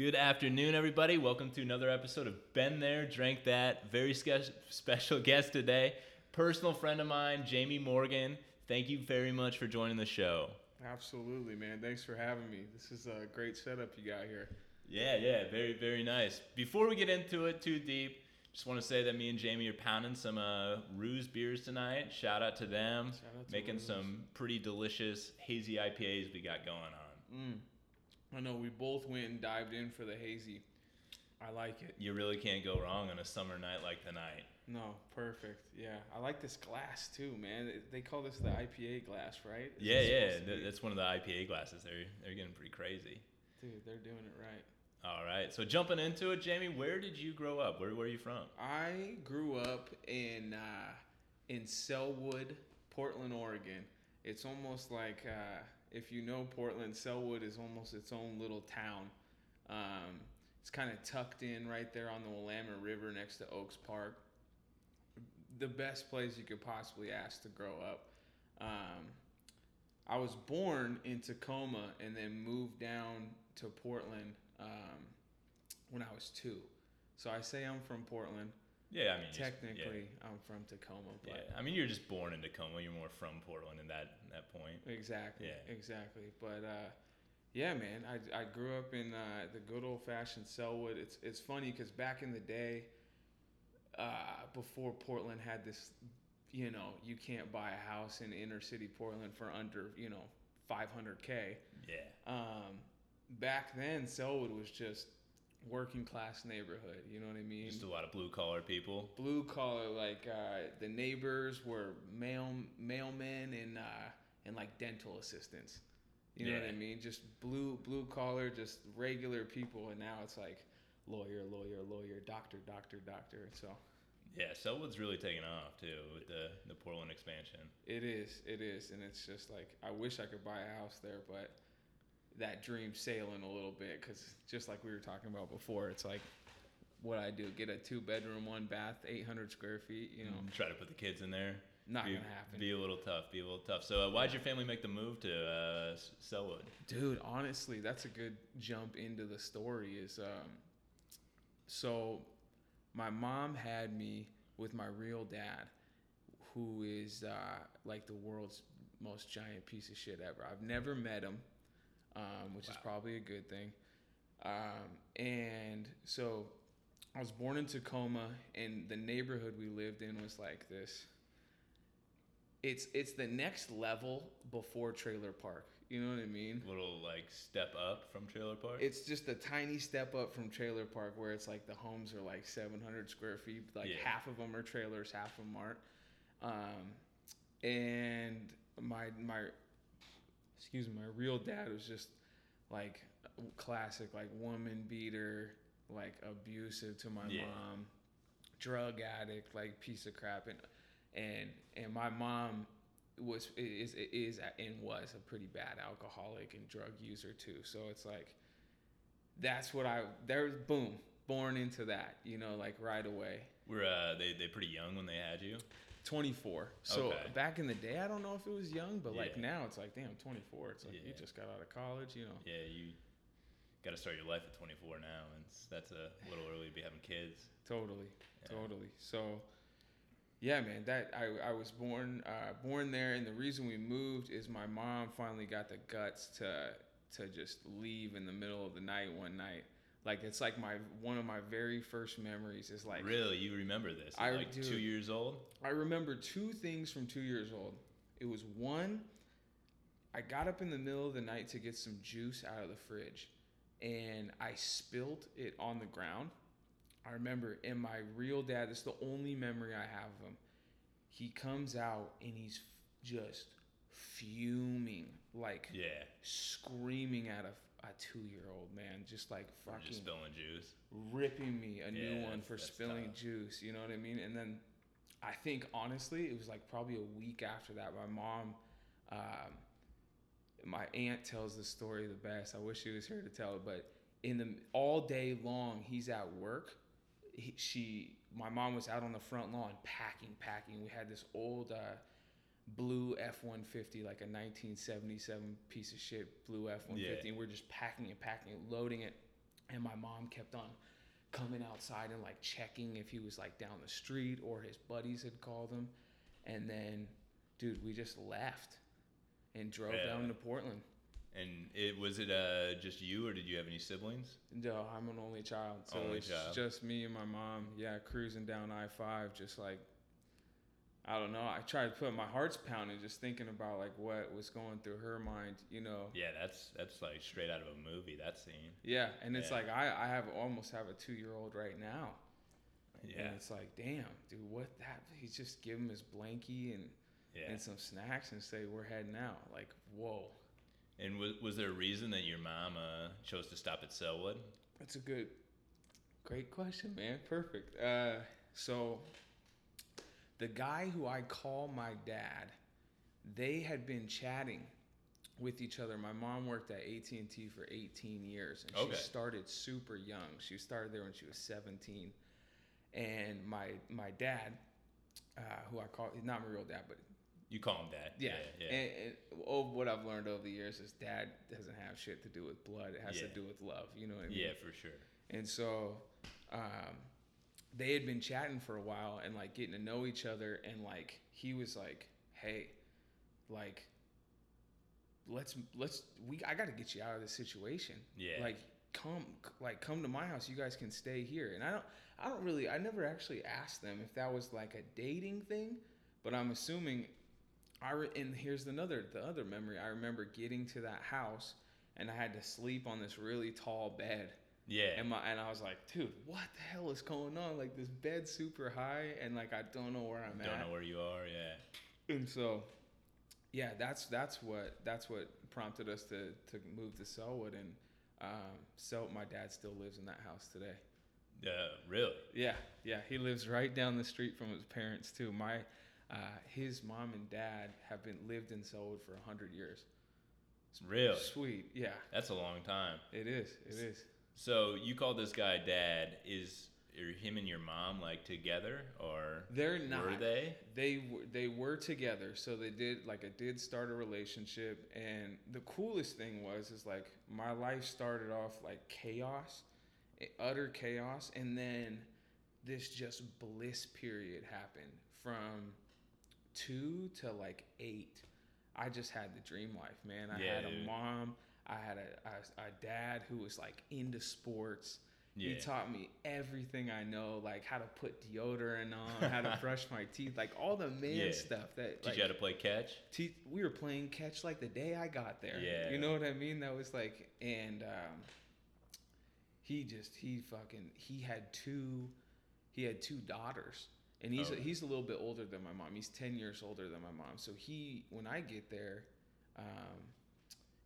Good afternoon, everybody. Welcome to another episode of Been There, Drank That. Very special guest today, personal friend of mine, Jayme Morgan. Thank you very much for joining the show. Absolutely, man. Thanks for having me. This is a great setup you got here. Yeah, yeah, very, very nice. Before we get into it too deep, just want to say that me and Jayme are pounding some uh, Ruse beers tonight. Shout out to them, Shout out to making Ruse. some pretty delicious hazy IPAs we got going on. Mm. I know we both went and dived in for the hazy. I like it. You really can't go wrong on a summer night like tonight. No, perfect. Yeah, I like this glass too, man. They call this the IPA glass, right? Is Yeah, yeah, th- that's one of the IPA glasses. They're they're getting pretty crazy. Dude, they're doing it right. All right, so jumping into it, Jayme, where did you grow up? Where where are you from? I grew up in uh, in Sellwood, Portland, Oregon. It's almost like uh, if you know Portland, Sellwood is almost its own little town. Um, it's kind of tucked in right there on the Willamette River next to Oaks Park. The best place you could possibly ask to grow up. Um, I was born in Tacoma and then moved down to Portland um, when I was two. So I say I'm from Portland. Yeah, I mean, Technically, I'm from Tacoma, yeah, but yeah. I mean, you're just born in Tacoma. You're more from Portland in that that point. exactly, Yeah. exactly. But uh, yeah, man, I, I grew up in uh, the good old fashioned Sellwood. It's it's funny because back in the day, uh, before Portland had this, you know, you can't buy a house in inner city Portland for under you know 500k. Yeah, Um, back then, Sellwood was just working class neighborhood. You know what I mean? just a lot of blue collar people. blue collar like uh, the neighbors were mail mailmen and uh, and like dental assistants you know what i mean just blue blue collar just regular people and now it's like lawyer lawyer lawyer doctor doctor doctor so Yeah, Sellwood's really taken off too with the the Portland expansion. it is it is and it's just like i wish i could buy a house there but that dream sailing a little bit because just like we were talking about before it's like what i do get a two bedroom one bath 800 square feet you know Try to put the kids in there. not be, gonna happen Be a little tough. Be a little tough. So, uh, why'd your family make the move to uh, Sellwood? Dude, honestly, that's a good jump into the story. Is um, so my mom had me with my real dad, who is uh, like the world's most giant piece of shit ever. I've never met him, um, which is probably a good thing. Um, and so I was born in Tacoma, and the neighborhood we lived in was like this. It's it's the next level before Trailer Park. You know what I mean? Little like step up from Trailer Park. It's just a tiny step up from Trailer Park where it's like the homes are like 700 square feet. Like Yeah. half of them are trailers, half of them aren't. Um, and my my excuse me, my real dad was just like classic, like woman beater, like abusive to my Yeah. mom, drug addict, like piece of crap, and and and my mom was is is and was a pretty bad alcoholic and drug user too. So it's like that's what I there's boom born into that you know like right away. Were uh, they they pretty young when they had you? 24. So Okay. back in the day, I don't know if it was young, but like Yeah. now it's like damn 24. It's like you just got out of college, you know. Yeah, you got to start your life at 24 now, and that's a little early to be having kids. Totally, Yeah. totally. So, yeah, man, that I, I was born uh, born there, and the reason we moved is my mom finally got the guts to to just leave in the middle of the night one night. Like it's like my one of my very first memories is like really, you remember this? I like do. two years old. I remember two things from two years old. It was one, I got up in the middle of the night to get some juice out of the fridge, and I spilt it on the ground. I remember, and my real dad, this is the only memory I have of him. He comes out and he's just fuming, like Yeah, screaming at a, a two year old man, just like fucking just spilling juice. ripping me a new Yeah, one for spilling tough. juice. You know what I mean? And then I think honestly, it was like probably a week after that. My mom, um, my aunt tells the story the best. I wish she was here to tell it, but in the all day long, he's at work. He, she, my mom was out on the front lawn packing, packing. We had this old. Uh, blue F one fifty, like a nineteen seventy seven piece of shit blue F one fifty, Yeah. and we're just packing and packing, loading it. and my mom kept on coming outside and like checking if he was like down the street or his buddies had called him. And then, dude, we just left and drove Yeah. down to Portland. And it was it uh just you or did you have any siblings? No, I'm an only child, so Only it's child. just me and my mom. Yeah, cruising down I five, just like I don't know. I tried to put my heart's pounding, just thinking about like what was going through her mind, you know. Yeah, that's that's like straight out of a movie. That scene. Yeah, and it's Yeah. like I I have almost have a two year old right now. Yeah, And it's like, damn, dude, what that? He's just give him his blankie and yeah. and some snacks and say we're heading out. Like, whoa, And was was there a reason that your mom uh, chose to stop at Sellwood? that's a good, great question, man. Perfect. Uh, so the guy who I call my dad, they had been chatting with each other. My mom worked at AT and T for 18 years, and Okay. she started super young. She started there when she was 17, and my my dad, uh, who I call not my real dad, but You call him dad. Yeah. yeah. And, and oh, what I've learned over the years is dad doesn't have shit to do with blood. It has Yeah. to do with love. You know what I mean? Yeah, for sure. And so um, they had been chatting for a while and like getting to know each other. And like he was like, hey, like, let's, let's, we, I got to get you out of this situation. Yeah. Like, come, like, come to my house. You guys can stay here. And I don't, I don't really, I never actually asked them if that was like a dating thing, but I'm assuming I re- and here's another the other memory. I remember getting to that house and I had to sleep on this really tall bed. Yeah. And my and I was like, dude, what the hell is going on? Like this bed's super high and like I don't know where I'm at. You Don't know where you are. Yeah. And so yeah, that's that's what that's what prompted us to to move to Sellwood and um so my dad still lives in that house today. Uh, really? Yeah, yeah, he lives right down the street from his parents too. My, uh, his mom and dad have been lived in Sellwood for hundred years. It's really? Sweet, yeah, That's a long time. it is. It is. So you call this guy dad? Is are him and your mom like together or They're not. were they? They were they were together, so they did like I did start a relationship, and the coolest thing was is like my life started off like chaos, eh, utter chaos, and then this just bliss period happened from two to like eight. I just had the dream life, man. I Yeah, had a mom, I had a, a, a dad who was like into sports. Yeah. He taught me everything I know, like how to put deodorant on, how to brush my teeth, like all the man Yeah. stuff that Did like you have to play catch? te- we were playing catch like the day I got there. Yeah. You know what I mean? That was like and um he just he fucking he had two he had two daughters. And he's a, he's a little bit older than my mom. He's 10 years older than my mom. So he when I get there um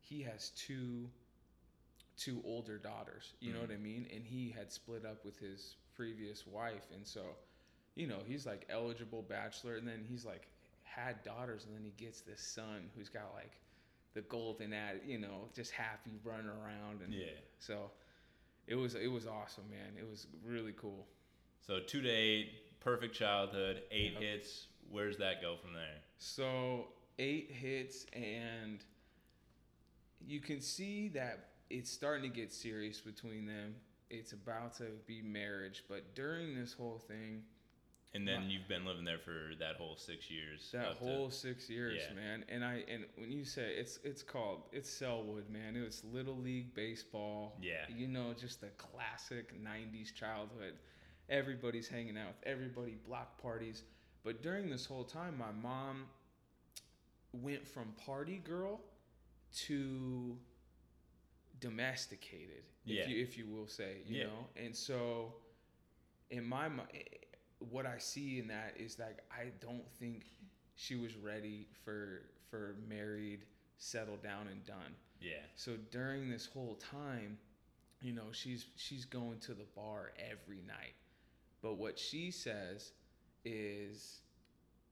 he has two two older daughters. You know Mhm. what I mean? And he had split up with his previous wife, and so, you know, he's like eligible bachelor, and then he's like had daughters, and then he gets this son who's got like the golden ad, you know, just happy running around, and Yeah. so it was it was awesome, man. It was really cool. So two to eight, perfect childhood, eight Yep. hits. Where's that go from there? So eight hits, and you can see that it's starting to get serious between them. It's about to be marriage, but during this whole thing, And then Right. you've been living there for that whole six years. that up to- whole six years, yeah. man. And I and when you say it's it's called it's Sellwood, man. It was little league baseball. Yeah. You know, just the classic '90s childhood. Everybody's hanging out with everybody, block parties. But during this whole time, my mom went from party girl to domesticated, Yeah. if you if you will say, you Yeah. know. And so, in my mind, eh, eh, what I see in that is like I don't think she was ready for for married, settled down, and done. yeah. So during this whole time, you know, she's she's going to the bar every night. But what she says is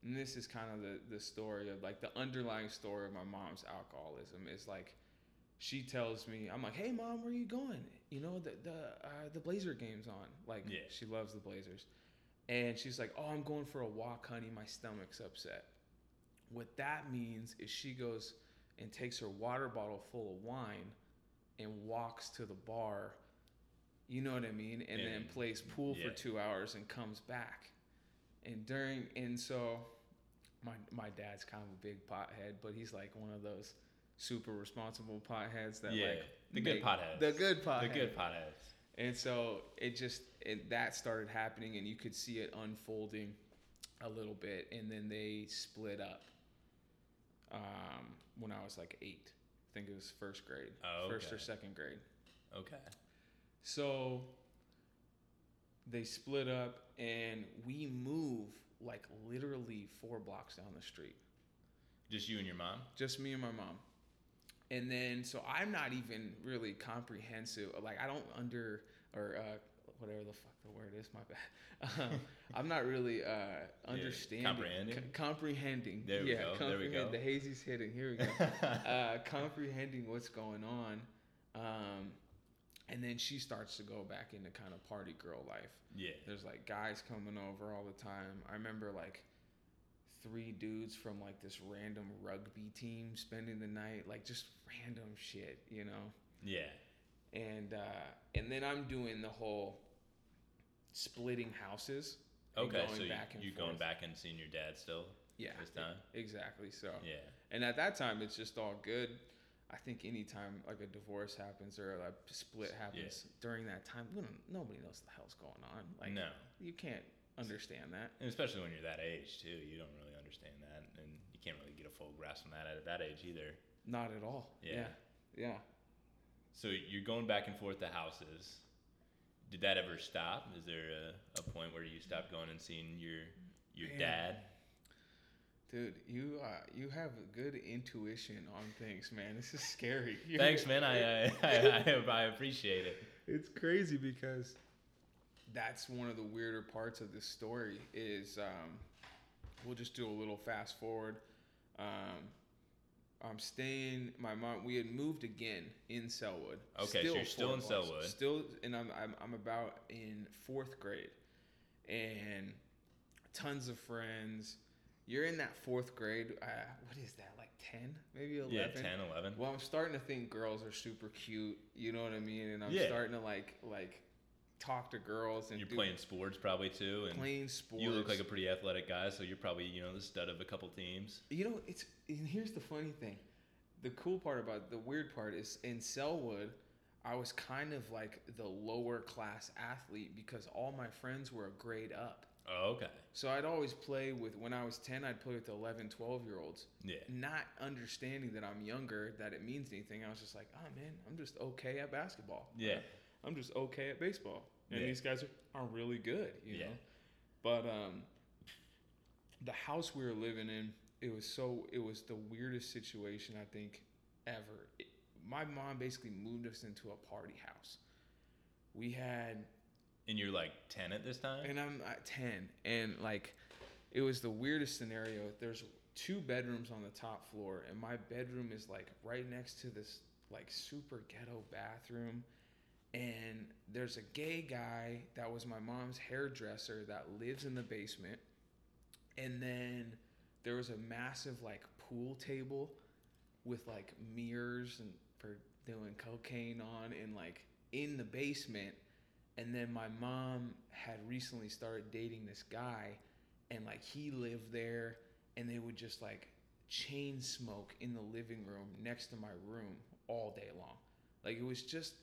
and this is kind of the, the story of like the underlying story of my mom's alcoholism is like she tells me I'm like, "Hey mom, where are you going?" You know, the the uh, the Blazer game's on. Like Yeah. she loves the Blazers. And she's like, "Oh, I'm going for a walk, honey. My stomach's upset." What that means is she goes and takes her water bottle full of wine and walks to the bar You know what I mean? And, then plays pool yeah. for two hours and comes back. And during and so my my dad's kind of a big pothead, but he's like one of those super responsible potheads that Yeah, like the good potheads. The good pothead. The good potheads. And so it just it, that started happening, and you could see it unfolding a little bit, and then they split up. Um, when I was like eight, I think it was first grade, Oh, first or second grade. Okay. So they split up, and we move like literally four blocks down the street. Just you and your mom? just me and my mom and then so i'm not even really comprehensive like i don't under or uh, whatever the fuck the word is my bad um, i'm not really uh, understanding comprehending? c- comprehending There we yeah go, there we go. the hazy's hitting here we go uh, comprehending what's going on um, and then she starts to go back into kind of party girl life yeah. there's like guys coming over all the time. I remember like three dudes from like this random rugby team spending the night, like just random shit, you know. Yeah. And uh, and then I'm doing the whole splitting houses. Okay, going so you, back and you going back and seeing your dad still Yeah, this time? exactly. So Yeah. and at that time, it's just all good. I think anytime like a divorce happens or a split happens during that time, nobody knows the hell's going on. Like no. you can't understand that. And especially when you're that age too, you don't really understand that, and you can't really get a full grasp on that at that age either. Not at all. Yeah. Yeah. yeah. So you're going back and forth to houses. Did that ever stop? Is there a, a point where you stopped going and seeing your your Man. dad? Dude, you uh, you have good intuition on things, man. This is scary. Thanks, man. I, I, I I appreciate it. It's crazy because that's one of the weirder parts of this story. Is um, we'll just do a little fast forward. Um, I'm staying. My mom. We had moved again in Sellwood. Okay, so you're still in blocks. Sellwood. Still, and I'm, I'm I'm about in fourth grade, and tons of friends. You're in that fourth grade. Uh, what is that? Like ten, maybe eleven. Yeah, 10, 11. Well, I'm starting to think girls are super cute. You know what I mean? And I'm Yeah. starting to like like talk to girls and You're do- playing sports probably too, and playing sports. you look like a pretty athletic guy, so you're probably you know the stud of a couple teams. You know, it's and here's the funny thing. The cool part about the weird part is in Sellwood, I was kind of like the lower class athlete because all my friends were a grade up. Oh, okay. So I'd always play with when I was 10, I'd play with 11, 12 year olds. Yeah. Not understanding that I'm younger, that it means anything. I was just like, oh man, I'm just okay at basketball. Yeah. I'm just okay at baseball. And Yeah. these guys are, are really good, you Yeah. know. But um the house we were living in, it was so it was the weirdest situation I think ever. It, my mom basically moved us into a party house. We had And you're like 10 at this time? and I'm at 10 and like it was the weirdest scenario. There's two bedrooms on the top floor and my bedroom is like right next to this like super ghetto bathroom and there's a gay guy that was my mom's hairdresser that lives in the basement and then there was a massive like pool table with like mirrors and for doing cocaine on and like in the basement and then my mom had recently started dating this guy and like he lived there and they would just like chain smoke in the living room next to my room all day long like it was just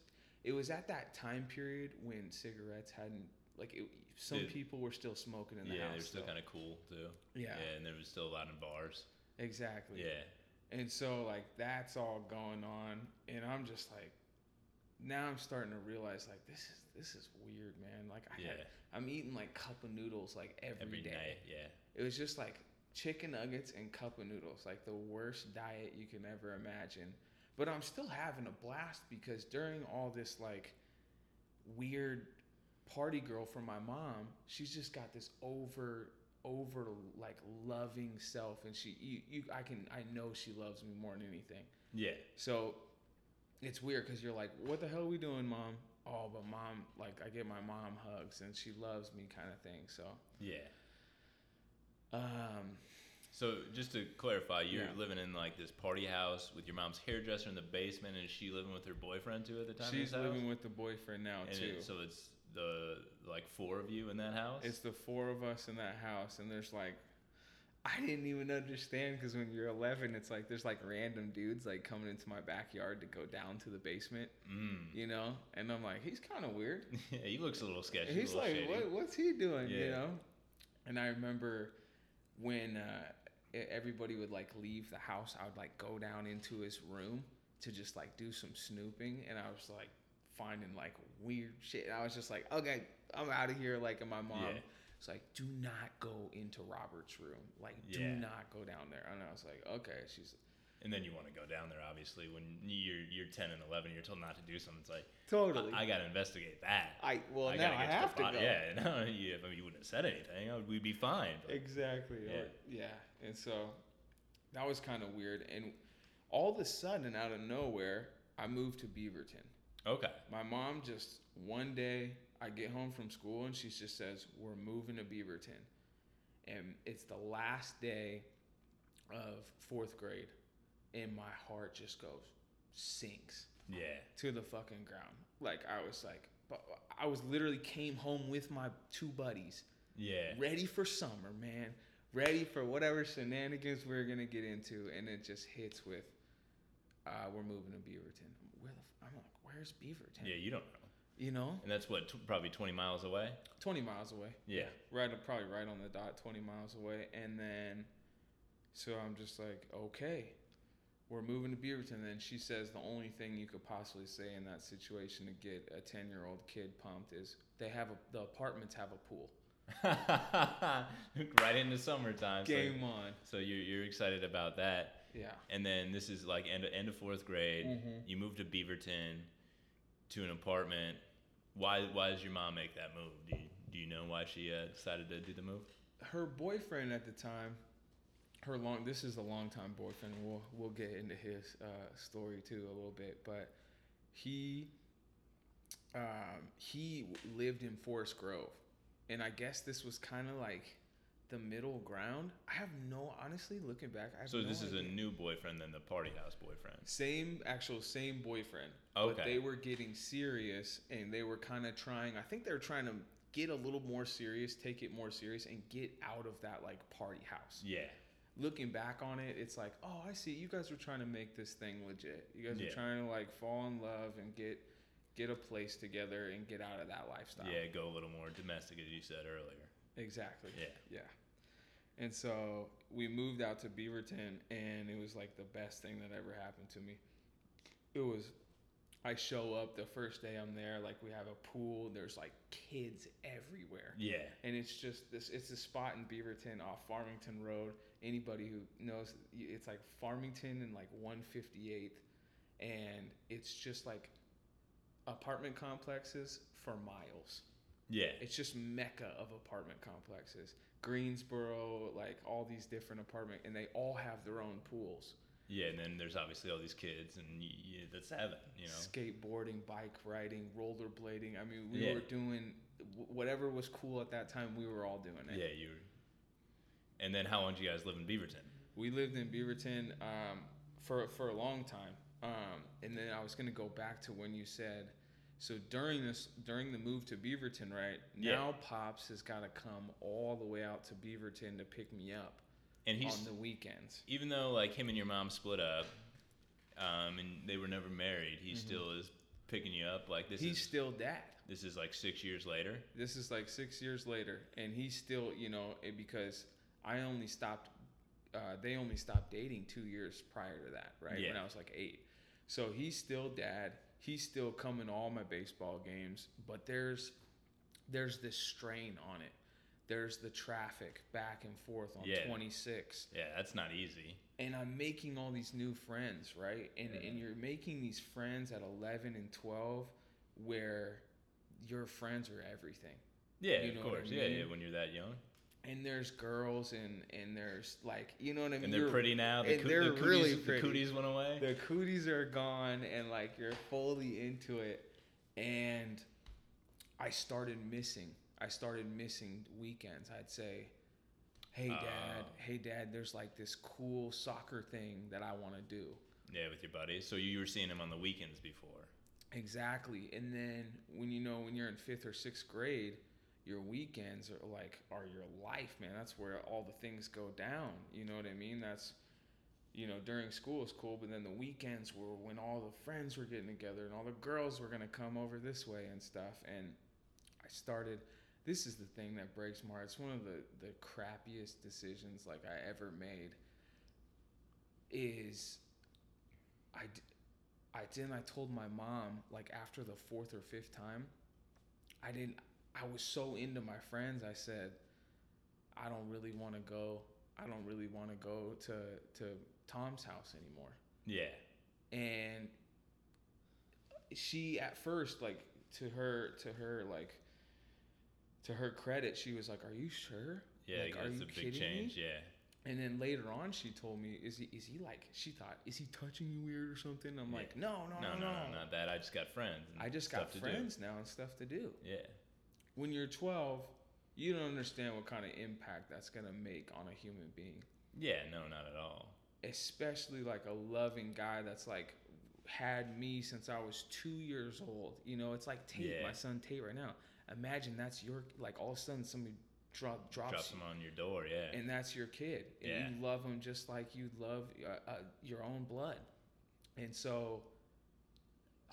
it was at that time period when cigarettes hadn't like it, some Dude. people were still smoking in the yeah, house they're still kind of cool too. yeah, and there was still a lot in bars. exactly Yeah. and so like that's all going on and i'm just like now i'm starting to realize like this is this is weird man like i Yeah. had, i'm eating like cup of noodles like Every every day night. Yeah. it was just like chicken nuggets and cup of noodles like the worst diet you can ever imagine but i'm still having a blast because during all this like weird party girl from my mom she's just got this over over like loving self and she you, you i can i know she loves me more than anything Yeah. so it's weird because you're like what the hell are we doing mom oh but mom like i get my mom hugs and she loves me kind of thing so Yeah. um, So just to clarify, you're Yeah. living in like this party house with your mom's hairdresser in the basement, and is she living with her boyfriend too at the time? She's living with the boyfriend now and too. it, so it's the like four of you in that house. It's the four of us in that house, and there's like, I didn't even understand because when you're 11, it's like there's like random dudes like coming into my backyard to go down to the basement, mm. you know, and I'm like, he's kind of weird. yeah, he looks a little sketchy. And he's little like, what, what's he doing, you know? And I remember when uh, everybody would like leave the house, I would like go down into his room to just like do some snooping, and I was like finding like weird shit. And I was just like, okay, I'm out of here. Like, and my mom. Yeah. Was like, do not go into Robert's room. Like, do not go down there. And I was like, okay. She's And then you want to go down there, obviously, when you're you're 10 and 11, you're told not to do something. It's like totally. I, I got to investigate that. I well I now I have to go. Yeah, no, you, I mean, you wouldn't have said anything. We'd be fine. but- Exactly. Yeah. Yeah. yeah. And so that was kind of weird. And all of a sudden, out of nowhere, I moved to Beaverton. Okay. My mom just one day, I get home from school and she just says, "We're moving to Beaverton," and it's the last day of fourth grade, and my heart just goes sinks Yeah. to the fucking ground. Like I was like, but I was literally came home with my two buddies Yeah. ready for summer, man. Ready for whatever shenanigans we're gonna get into, and it just hits with, uh, we're moving to Beaverton. Where the? F- I'm like, where's Beaverton? Yeah, you don't know. You know, And that's what, t- probably 20 miles away? 20 miles away. Yeah. Right, probably right on the dot, 20 miles away. And then, so I'm just like, okay, we're moving to Beaverton. And she says the only thing you could possibly say in that situation to get a 10 year old kid pumped is they have a, the apartments have a pool. right into summertime. so- Game on. So, you're, you're excited about that. Yeah. And then this is like end, end of fourth grade. Mhm. You move to Beaverton to an apartment. Why, why does your mom make that move? Do you, do you know why she uh, decided to do the move? her boyfriend at the time, her long this is a long time boyfriend. We'll we'll get into his uh, story too a little bit, but he um, he lived in Forest Grove, and I guess this was kind of like the middle ground. I have no honestly looking back. I have So no this is a new boyfriend than the party house boyfriend. Same actual same boyfriend. Okay. But they were getting serious and they were kind of trying I think they were trying to get a little more serious, take it more serious and get out of that like party house. Yeah. Looking back on it, it's like, "Oh, I see. You guys were trying to make this thing legit. You guys Yeah. were trying to like fall in love and get get a place together and get out of that lifestyle." Yeah, go a little more domestic, as you said earlier. Exactly. Yeah. Yeah. And so we moved out to Beaverton, and it was like the best thing that ever happened to me. It was, I show up the first day I'm there, like we have a pool, there's like kids everywhere. Yeah. And it's just this, it's a spot in Beaverton off Farmington Road. Anybody who knows, it's like Farmington and like 158th. And it's just like apartment complexes for miles Yeah. it's just mecca of apartment complexes greensboro like all these different apartment and they all have their own pools Yeah, and then there's obviously all these kids, and y y that's heaven, you know. skateboarding bike riding rollerblading i mean we Yeah. were doing whatever was cool at that time we were all doing it Yeah, you. And then how long did you guys live in Beaverton? we lived in beaverton um, for, for a long time um, and then i was going to go back to when you said so during this during the move to beaverton right Yeah. now pops has got to come all the way out to beaverton to pick me up And he's on the weekends even though like him and your mom split up, um, and they were never married, he still is picking you up. Like this Mm-hmm. he's is still dad. this is like six years later. This is like six years later, and he's still, you know, because I only stopped. Uh, they only stopped dating two years prior to that, right? When I was like eight. So he's still dad. He's still coming to all my baseball games, but there's there's this strain on it. There's the traffic back and forth on Yeah. 26 Yeah, that's not easy. and I'm making all these new friends, right? And Mhm. and you're making these friends at 11 and 12 where your friends are everything. Yeah, You of know what I course. Yeah, yeah. When you're that young, And there's girls and and there's like, you know what I mean? and they're You're- pretty now. The, and coo- they're the cooties, really the cooties went away. The cooties are gone and like you're fully into it and I started missing. I started missing weekends. I'd say Hey oh. dad, Oh. hey dad, there's like this cool soccer thing that I want to do. Yeah, with your buddies. So you were seeing him on the weekends before. Exactly. And then when you know when you're in fifth or sixth grade, your weekends are like are your life, man. That's where all the things go down. You know what I mean? That's you know, during school is cool, but then the weekends were when all the friends were getting together and all the girls were gonna come over this way and stuff. And I started this is the thing that breaks my heart. It's one of the, the crappiest decisions like I ever made is I, I didn't. I told my mom like after the fourth or fifth time, I didn't. I was so into my friends. I said, I don't really want to go. I don't really want to go to to Tom's house anymore. Yeah. And she at first like to her to her like to her credit, she was like, "Are you sure? Yeah, like, that's a big change. Yeah. And then later on, she told me, "Is he? Is he like?" She thought, "Is he touching you weird or something?" I'm Yeah. like, "No, no, No, no, no, no, not that. I just got friends. and I just stuff got to friends now and stuff to do." Do. Yeah. When you're 12, you don't understand what kind of impact that's gonna make on a human being, Yeah. No, not at all. especially like a loving guy that's like had me since I was two years old. You know, it's like Tate, Yeah. my son Tate, right now. Imagine that's your like all of a sudden somebody drop drops Drops them on your door. Yeah. and that's your kid and Yeah. you love him just like you love uh, uh, your own blood and so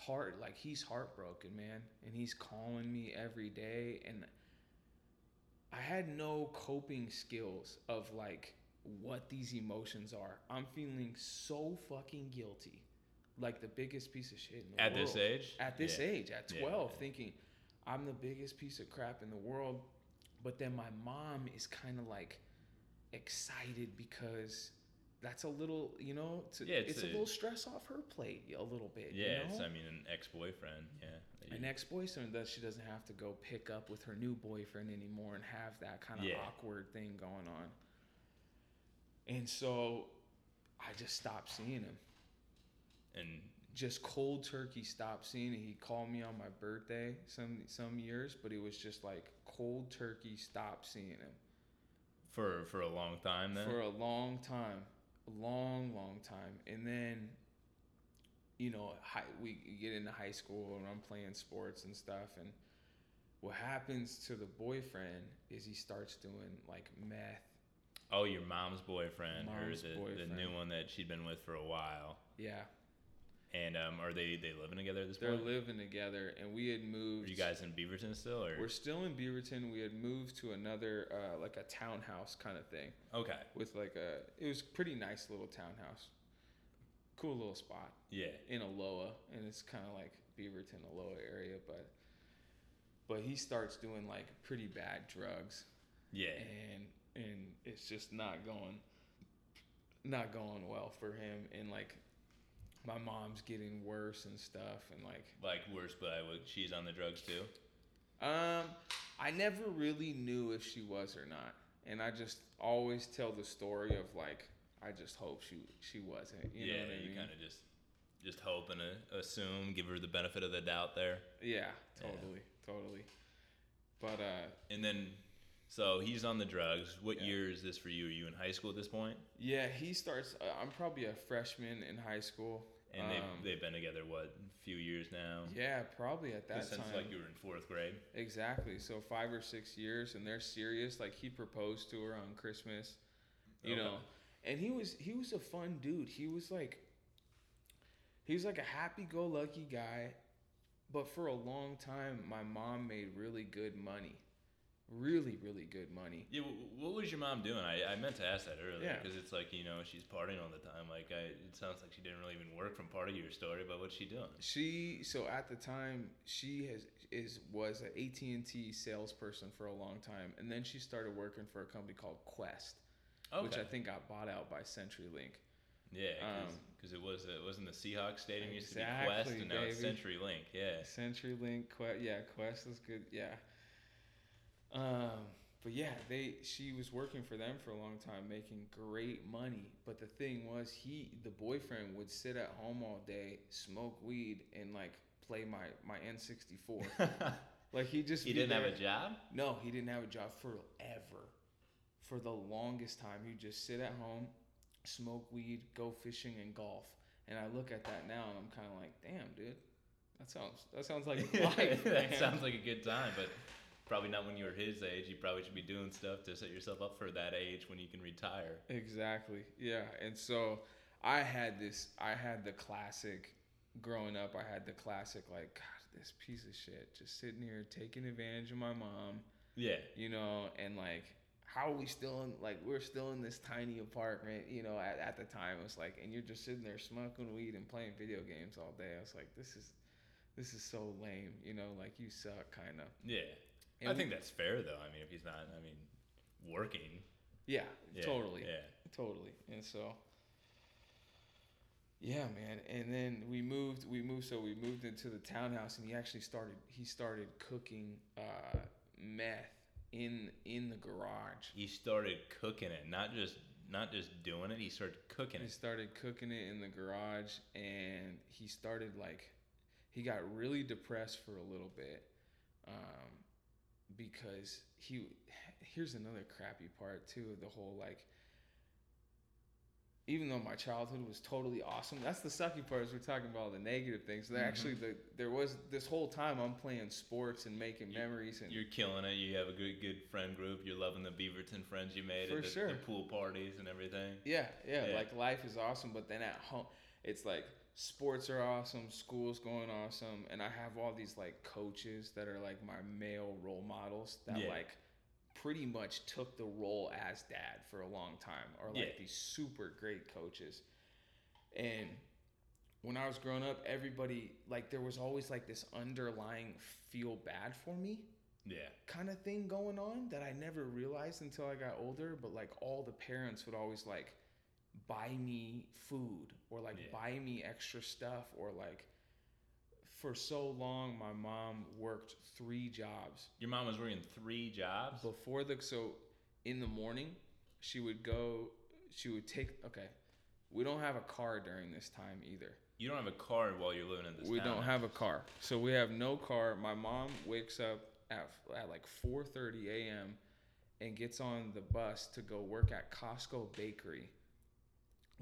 heart like he's heartbroken man and he's calling me every day and i had no coping skills of like what these emotions are i'm feeling so fucking guilty like the biggest piece of shit in the At world this age. at this Yeah. age at 12 yeah. thinking i'm the biggest piece of crap in the world but then my mom is kind of like excited because that's a little you know it's, Yeah, it's, it's a, a- little stress off her plate a little bit Yeah. you know? I mean, an ex-boyfriend. Yeah. an ex-boyfriend that she doesn't have to go pick up with her new boyfriend anymore and have that kind of Yeah. awkward thing going on and so i just stopped seeing him and just cold turkey stopped seeing it. He called me on my birthday some some years, but it was just like cold turkey stopped seeing him for for a long time then. for a long time, a long long time, and then you know high, we get into high school and I'm playing sports and stuff, and what happens to the boyfriend is he starts doing like meth. oh, your mom's boyfriend Mom's or the, the new one that she'd been with for a while. Yeah, And um, are they they living together at this point? they're living together, and we had moved. Are you guys in Beaverton still, or We're still in Beaverton. We had moved to another, uh, like a townhouse kind of thing, okay? with like a. It was pretty nice little townhouse. Cool little spot Yeah, in Aloha, and it's kind of like Beaverton, Aloha area, but. But he starts doing like pretty bad drugs, yeah. and and it's just not going. Not going well for him, and like, my mom's getting worse and stuff, and like Like worse, but I would, she's on the drugs too. Um, I never really knew if she was or not, and I just always tell the story of like I just hope she she wasn't. You yeah, know what I you mean? kind of just just hope and uh, assume, give her the benefit of the doubt there. Yeah, Yeah. totally, totally. But uh, And then, so he's on the drugs. What Yeah. year is this for you? Are you in high school at this point? yeah, he starts. Uh, I'm probably a freshman in high school. And um, they've they've been together what a few years now? yeah, probably at that since time. like you were in fourth grade. Exactly. So five or six years, and they're serious. Like he proposed to her on Christmas, you Okay. know, and he was he was a fun dude. He was like, he was like a happy-go-lucky guy, but for a long time, my mom made really good money, really really good money. Yeah, what was your mom doing? I, I meant to ask that earlier Yeah. because it's like you know she's partying all the time. Like I, it sounds like she didn't really even work from part of your story, but what's she doing? She so at the time she has is was an AT and T salesperson for a long time, and then she started working for a company called Qwest. which I think got bought out by CenturyLink. yeah, um, because it was it wasn't the Seahawks stadium used to be Qwest Exactly, and now it's baby. CenturyLink. Yeah, CenturyLink, Qwest, yeah, Qwest is good, yeah. Um, but yeah, they she was working for them for a long time, making great money. But the thing was, he the boyfriend would sit at home all day, smoke weed, and like play my my N sixty four. Like he just he didn't have a job. No, he didn't have a job forever, for the longest time, you just sit at home, smoke weed, go fishing, and golf. And I look at that now, and I'm kind of like, damn, dude, that sounds that sounds like life. that man." sounds like a good time, but probably not when you're his age. You probably should be doing stuff to set yourself up for that age when you can retire. Exactly. Yeah. And so I had this I had the classic growing up, I had the classic like, God, this piece of shit just sitting here taking advantage of my mom, Yeah. you know, and like how are we still in like we're still in this tiny apartment, you know, at, at the time it was like and you're just sitting there smoking weed and playing video games all day. I was like, This is this is so lame, you know, like you suck kinda. Yeah. And I we- think that's fair though. I mean, if he's not, I mean, working. Yeah, Yeah, totally. Yeah. totally and so yeah man and then we moved we moved so we moved into the townhouse and he actually started he started cooking uh meth in in the garage He started cooking it, not just not just doing it. He started cooking it. he started cooking it in the garage and he started like he got really depressed for a little bit um because he here's another crappy part too of the whole like even though my childhood was totally awesome that's the sucky part is we're talking about all the negative things there Mhm. actually the, there was this whole time i'm playing sports and making You- memories and You're killing it. You have a good good friend group. You're loving the Beaverton friends you made For at the, sure. the pool parties and everything. Yeah, yeah, Yeah. like life is awesome, but then at home, it's like sports are awesome, school's going awesome, and I have all these like coaches that are like my male role models that Yeah. like pretty much took the role as dad for a long time, or like Yeah. these super great coaches. And when I was growing up, everybody like there was always like this underlying feel bad for me Yeah. kind of thing going on that I never realized until I got older. But like all the parents would always like buy me food or like Yeah. buy me extra stuff or like for so long my mom worked three jobs Your mom was working three jobs. before the so in the morning she would go she would take okay we don't have a car during this time either You don't have a car while you're living in this. we town don't have a car so we have no car my mom wakes up at, at like 4.30 a.m and gets on the bus to go work at costco bakery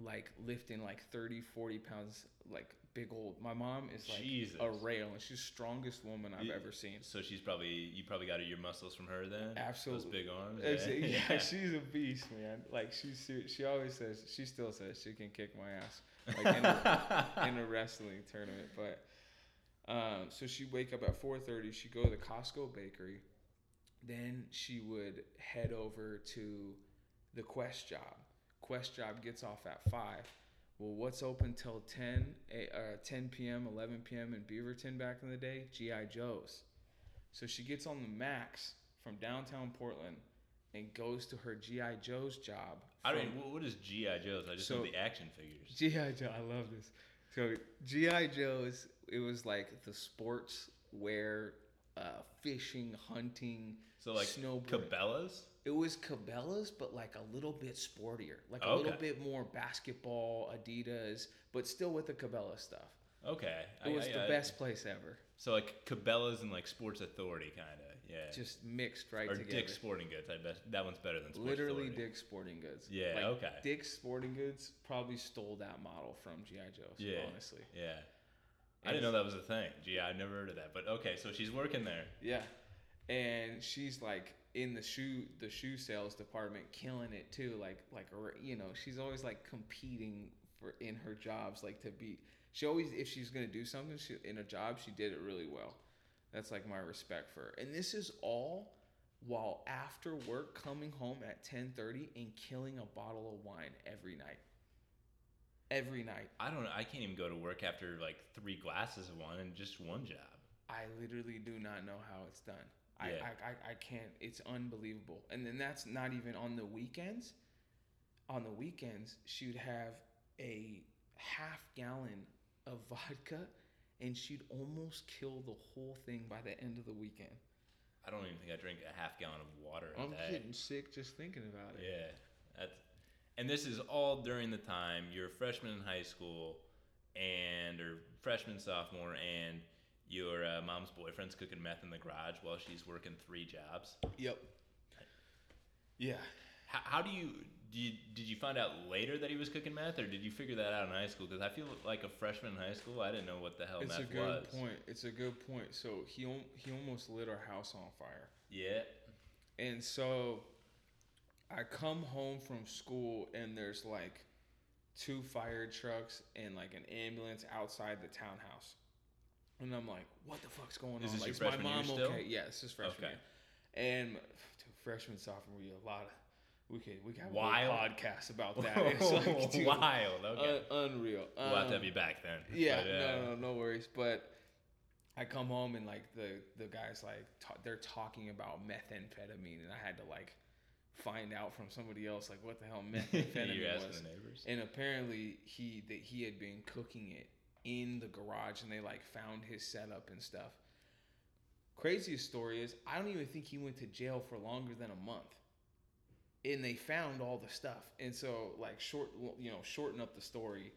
like lifting like 30 40 pounds like big old my mom is like Jesus. a rail and she's the strongest woman i've You- ever seen So she's probably you probably got your muscles from her then. Absolutely. Those big arms. Yeah. yeah, she's a beast, man. Like she's she always says she still says she can kick my ass like in a, in a wrestling tournament. But um, so she'd wake up at four thirty. She'd go to the Costco bakery. Then she would head over to the Qwest job. Qwest job gets off at five. Well, what's open till 10, a- uh, 10 p.m., 11 p.m. in Beaverton back in the day? G.I. Joe's. So she gets on the Max from downtown Portland and goes to her GI Joe's job. I from- mean, what is GI Joe's? I just know So- the action figures. GI Joe. I love this. So GI Joe's, it was like the sports wear, uh, fishing, hunting, So like snowboard. Cabela's. It was Cabela's, but like a little bit sportier, like a little bit more basketball, Adidas, but still with the Cabela stuff. Okay. It I- was I- the I- best place ever. So like Cabela's and like Sports Authority, kind of. Yeah. Just mixed right or together. Dick's Sporting Goods. I bet that one's better than Sports Literally Authority. Dick's Sporting Goods. Yeah, Like, okay. Dick's Sporting Goods probably stole that model from GI Joe's. Yeah. honestly. Yeah. I didn't know that was a thing. Gee, I never heard of that. But okay, so she's working there. Yeah, and she's like in the shoe the shoe sales department, killing it too. Like like you know, she's always like competing for in her jobs, like to be. She always if she's gonna do something she, in a job, she did it really well. That's like my respect for her. And this is all while after work coming home at 10:30 and killing a bottle of wine every night. Every night. I don't know. I can't even go to work after like three glasses of wine and just one job. I literally do not know how it's done. I, Yeah. I, I, I can't. It's unbelievable. And then that's not even on the weekends. On the weekends, she'd have a half gallon of vodka and she'd almost kill the whole thing by the end of the weekend. I don't even think I drink a half gallon of water a I'm day. getting sick just thinking about it. Yeah, that's and this is all during the time you're a freshman in high school, and or freshman sophomore, and your uh, mom's boyfriend's cooking meth in the garage while she's working three jobs. Yep. Yeah. How, how do you do you, did you find out later that he was cooking meth, or did you figure that out in high school? Because I feel like a freshman in high school, I didn't know what the hell meth was. It's a good was. point. It's a good point. So he he almost lit our house on fire. Yeah. And so I come home from school and there's like two fire trucks and like an ambulance outside the townhouse. And I'm like, what the fuck's going Is on? like, is my mom still? okay? Yeah, this is freshman Okay. year. And dude, freshman, sophomore year, a lot of we could we got a Wild. podcast about that. It's like, dude, Wild. Okay. un- unreal. we'll have to have Um, you back then. yeah, But, uh, no, no, no worries. But I come home and like the the guys like ta- they're talking about methamphetamine, and I had to like find out from somebody else like what the hell methamphetamine was. the neighbors. And apparently he that he had been cooking it in the garage, and they like found his setup and stuff. Craziest story is I don't even think he went to jail for longer than a month. And they found all the stuff, and so like short, you know, shorten up the story.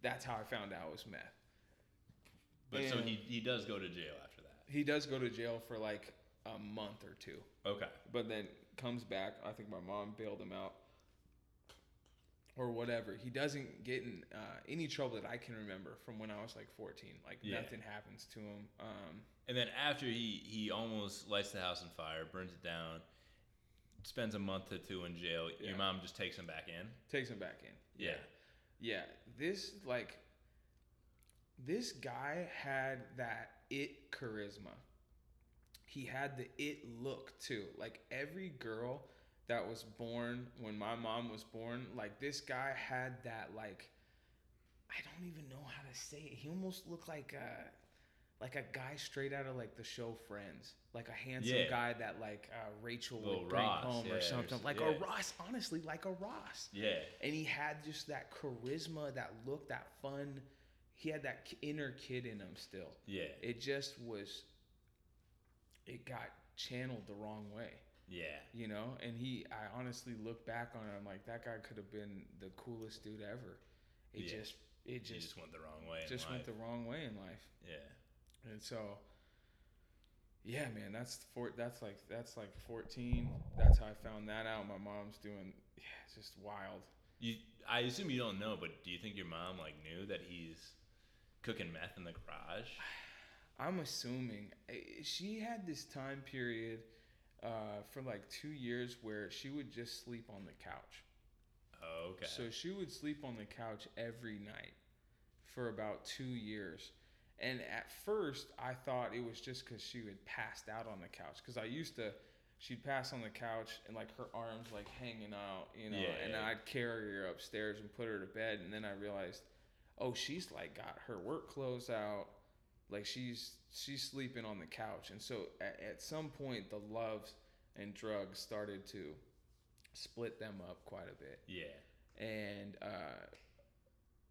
That's how I found out it was meth. But so he, he does go to jail after that. He does go to jail for like a month or two, Okay. but then comes back. I think my mom bailed him out or whatever. He doesn't get in uh, any trouble that I can remember from when I was like 14. Like Yeah. nothing happens to him. Um, And then after he, he almost lights the house on fire, burns it down, spends a month or two in jail, Yeah. your mom just takes him back in. takes him back in. Yeah. Yeah. This like this guy had that it charisma. He had the it look too. Like every girl that was born when my mom was born, like this guy had that like I don't even know how to say it. He almost looked like a like a guy straight out of like the show Friends, like a handsome Yeah. guy that like uh, Rachel Little would bring Ross, home yeah, or or something, like yeah. a Ross. Honestly, like a Ross Yeah. and he had just that charisma, that look, that fun. He had that inner kid in him still. Yeah. It just was. It got channeled the wrong way, Yeah. you know. And he, I honestly look back on it. I'm like, that guy could have been the coolest dude ever. It Yeah. just, it just, just went the wrong way. in just went the wrong way in life. Yeah. And so, yeah, man, that's four. That's like that's like 14. That's how I found that out. My mom's doing. Yeah, it's just wild. You, I assume you don't know, but do you think your mom like knew that he's cooking meth in the garage? I'm assuming eh, she had this time period uh, for like two years where she would just sleep on the couch. Oh, okay. So she would sleep on the couch every night for about two years. And at first, I thought it was just because she had passed out on the couch. Because I used to, she'd pass on the couch and like her arms like hanging out, you know, Yeah, and yeah. I'd carry her upstairs and put her to bed. And then I realized, oh, she's like got her work clothes out, like she's she's sleeping on the couch. And so at, at some point, the loves and drugs started to split them up quite a bit yeah. and uh,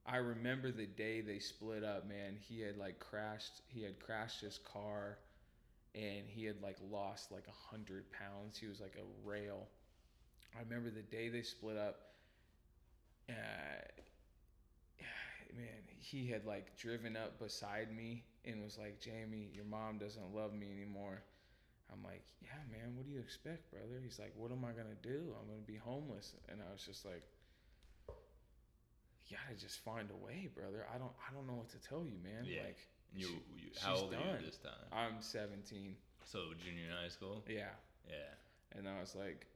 I remember the day they split up. Man, he had like crashed. He had crashed his car, and he had like lost like a hundred pounds. He was like a rail. I remember the day they split up. Uh, man, he had like driven up beside me and was like, "Jayme, your mom doesn't love me anymore." I'm like, "Yeah, man, what do you expect, brother?" He's like, "What am I gonna do? I'm gonna be homeless." And I was just like, "You gotta just find a way, brother. I don't, I don't know what to tell you, man. Yeah. Like, you, you how old are you this time? I'm 17. So junior in high school. Yeah." Yeah. And I was like,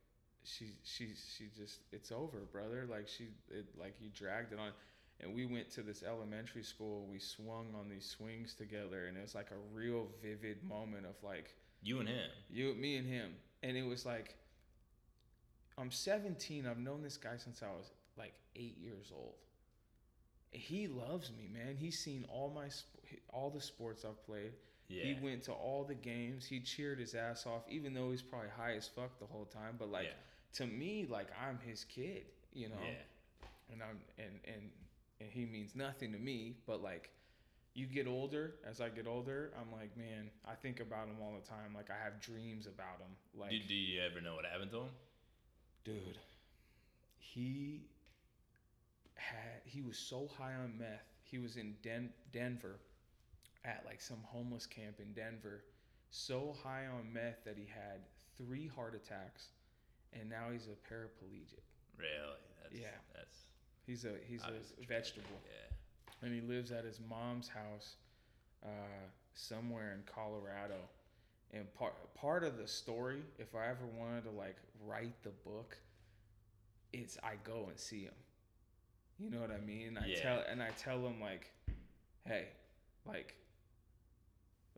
she, she, she just, it's over, brother. Like she, it, like you dragged it on. And we went to this elementary school. We swung on these swings together, and it was like a real vivid moment of like You and him. you, me, and him. And it was like, I'm 17. I've known this guy since I was like eight years old. He loves me, man. He's seen all my, all the sports I've played. Yeah. He went to all the games. He cheered his ass off, even though he's probably high as fuck the whole time. But like yeah. to me, like I'm his kid, you know. Yeah. And I'm and and and he means nothing to me. But like, you get older. As I get older, I'm like, man, I think about him all the time. Like I have dreams about him. Like, do, do you ever know what happened to him? dude, he had he was so high on meth. He was in Den- Denver at like some homeless camp in Denver, so high on meth that he had three heart attacks and now he's a paraplegic. Really? That's, Yeah. That's He's a he's obviously a vegetable, Yeah. and he lives at his mom's house, uh, somewhere in Colorado. And part part of the story, if I ever wanted to like write the book, it's I go and see him. You know what I mean? And I Yeah. tell and I tell him like, hey, like,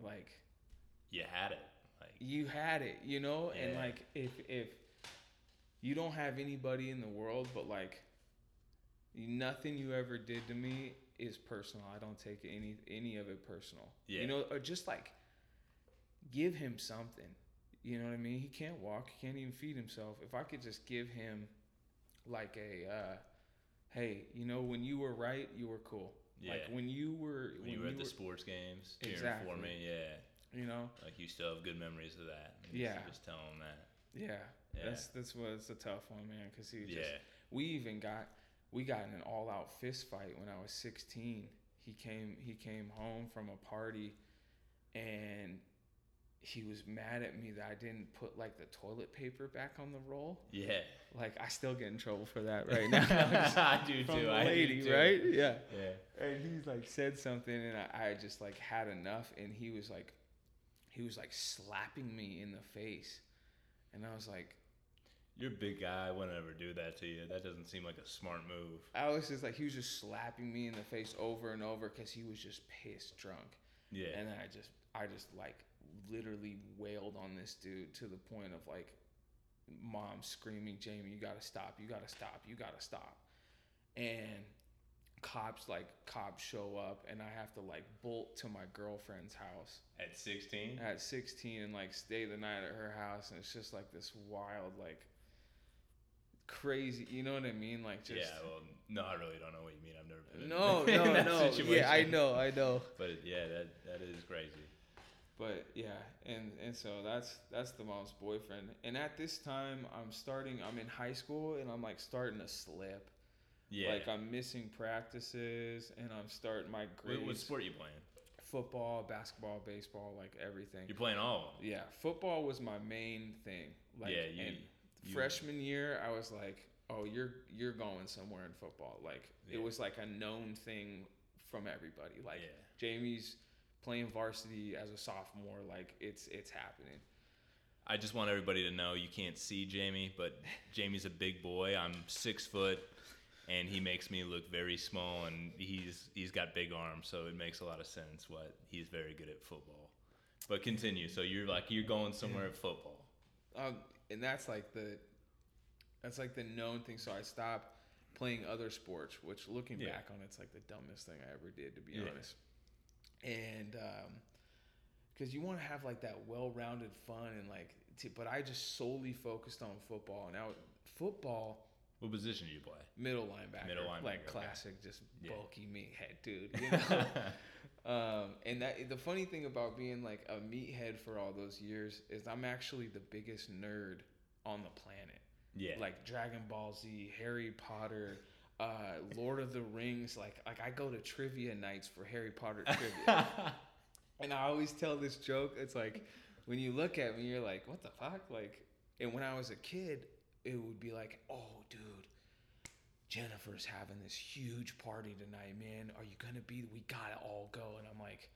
like You had it. Like you had it, you know, and like if if you don't have anybody in the world, but like nothing you ever did to me is personal. I don't take any any of it personal. Yeah. You know, or just like give him something. You know what I mean? He can't walk. He can't even feed himself. If I could just give him like a, uh, hey, you know, when you were right, you were cool. Like Yeah. when you were when you were at the sports games Exactly. for me, yeah. you know, Like you still have good memories of that. Yeah. Just, just tell him that. yeah, Yeah. that's that's what it's a tough one, man. Because he just yeah. we even got we got in an all out fist fight when I was 16. He came he came home from a party and he was mad at me that I didn't put like the toilet paper back on the roll. Yeah. Like I still get in trouble for that right now. I do from too. the I lady, do too. right? Yeah. Yeah. And he's like said something and I, I just like had enough and he was like he was like slapping me in the face. And I was like You're a big guy. I wouldn't ever do that to you. That doesn't seem like a smart move. I was just like he was just slapping me in the face over and over because he was just pissed drunk. Yeah. And then I just I just like literally wailed on this dude to the point of like mom screaming, Jayme, you gotta stop, you gotta stop, you gotta stop. And cops like cops show up and I have to like bolt to my girlfriend's house At 16? at 16 and like stay the night at her house and it's just like this wild like crazy you know what I mean like just yeah, well, no, I really don't know what you mean. I've never been in- no, in no, that no. Yeah, I know, I know. But yeah, that that is crazy. But yeah, and and so that's that's the mom's boyfriend. And at this time, I'm starting. I'm in high school, and I'm like starting to slip. Yeah. Like I'm missing practices, and I'm starting my grades. what sport are you playing? Football, basketball, baseball, like everything. You're playing all. Yeah, football was my main thing. Like, Yeah, you- you- freshman year, I was like, "Oh, you're you're going somewhere in football." Like, Yeah. it was like a known thing from everybody. Like, Yeah. Jayme's playing varsity as a sophomore. Like, it's it's happening. I just want everybody to know you can't see Jayme, but Jayme's a big boy. I'm six foot, and he makes me look very small, and he's he's got big arms, so it makes a lot of sense. What he's very good at football. But continue. So you're like you're going somewhere at football. Um, and that's like the that's like the known thing. So I stopped playing other sports, which looking Yeah. back on it's like the dumbest thing I ever did, to be Yeah. honest. And um, because you want to have like that well-rounded fun and like, t- but I just solely focused on football. And now football, What position do you play? middle linebacker, Middle linebacker, like okay. classic, just Yeah. bulky meathead dude. You know. Um, and that the funny thing about being like a meathead for all those years is I'm actually the biggest nerd on the planet. yeah. Like Dragon Ball Z, Harry Potter, uh, Lord of the Rings. Like like I go to trivia nights for Harry Potter trivia, and I always tell this joke. It's like when you look at me, you're like, what the fuck? Like, and when I was a kid, it would be like, oh, dude. Jennifer's having this huge party tonight, man. Are you gonna be? We gotta all go. And I'm like,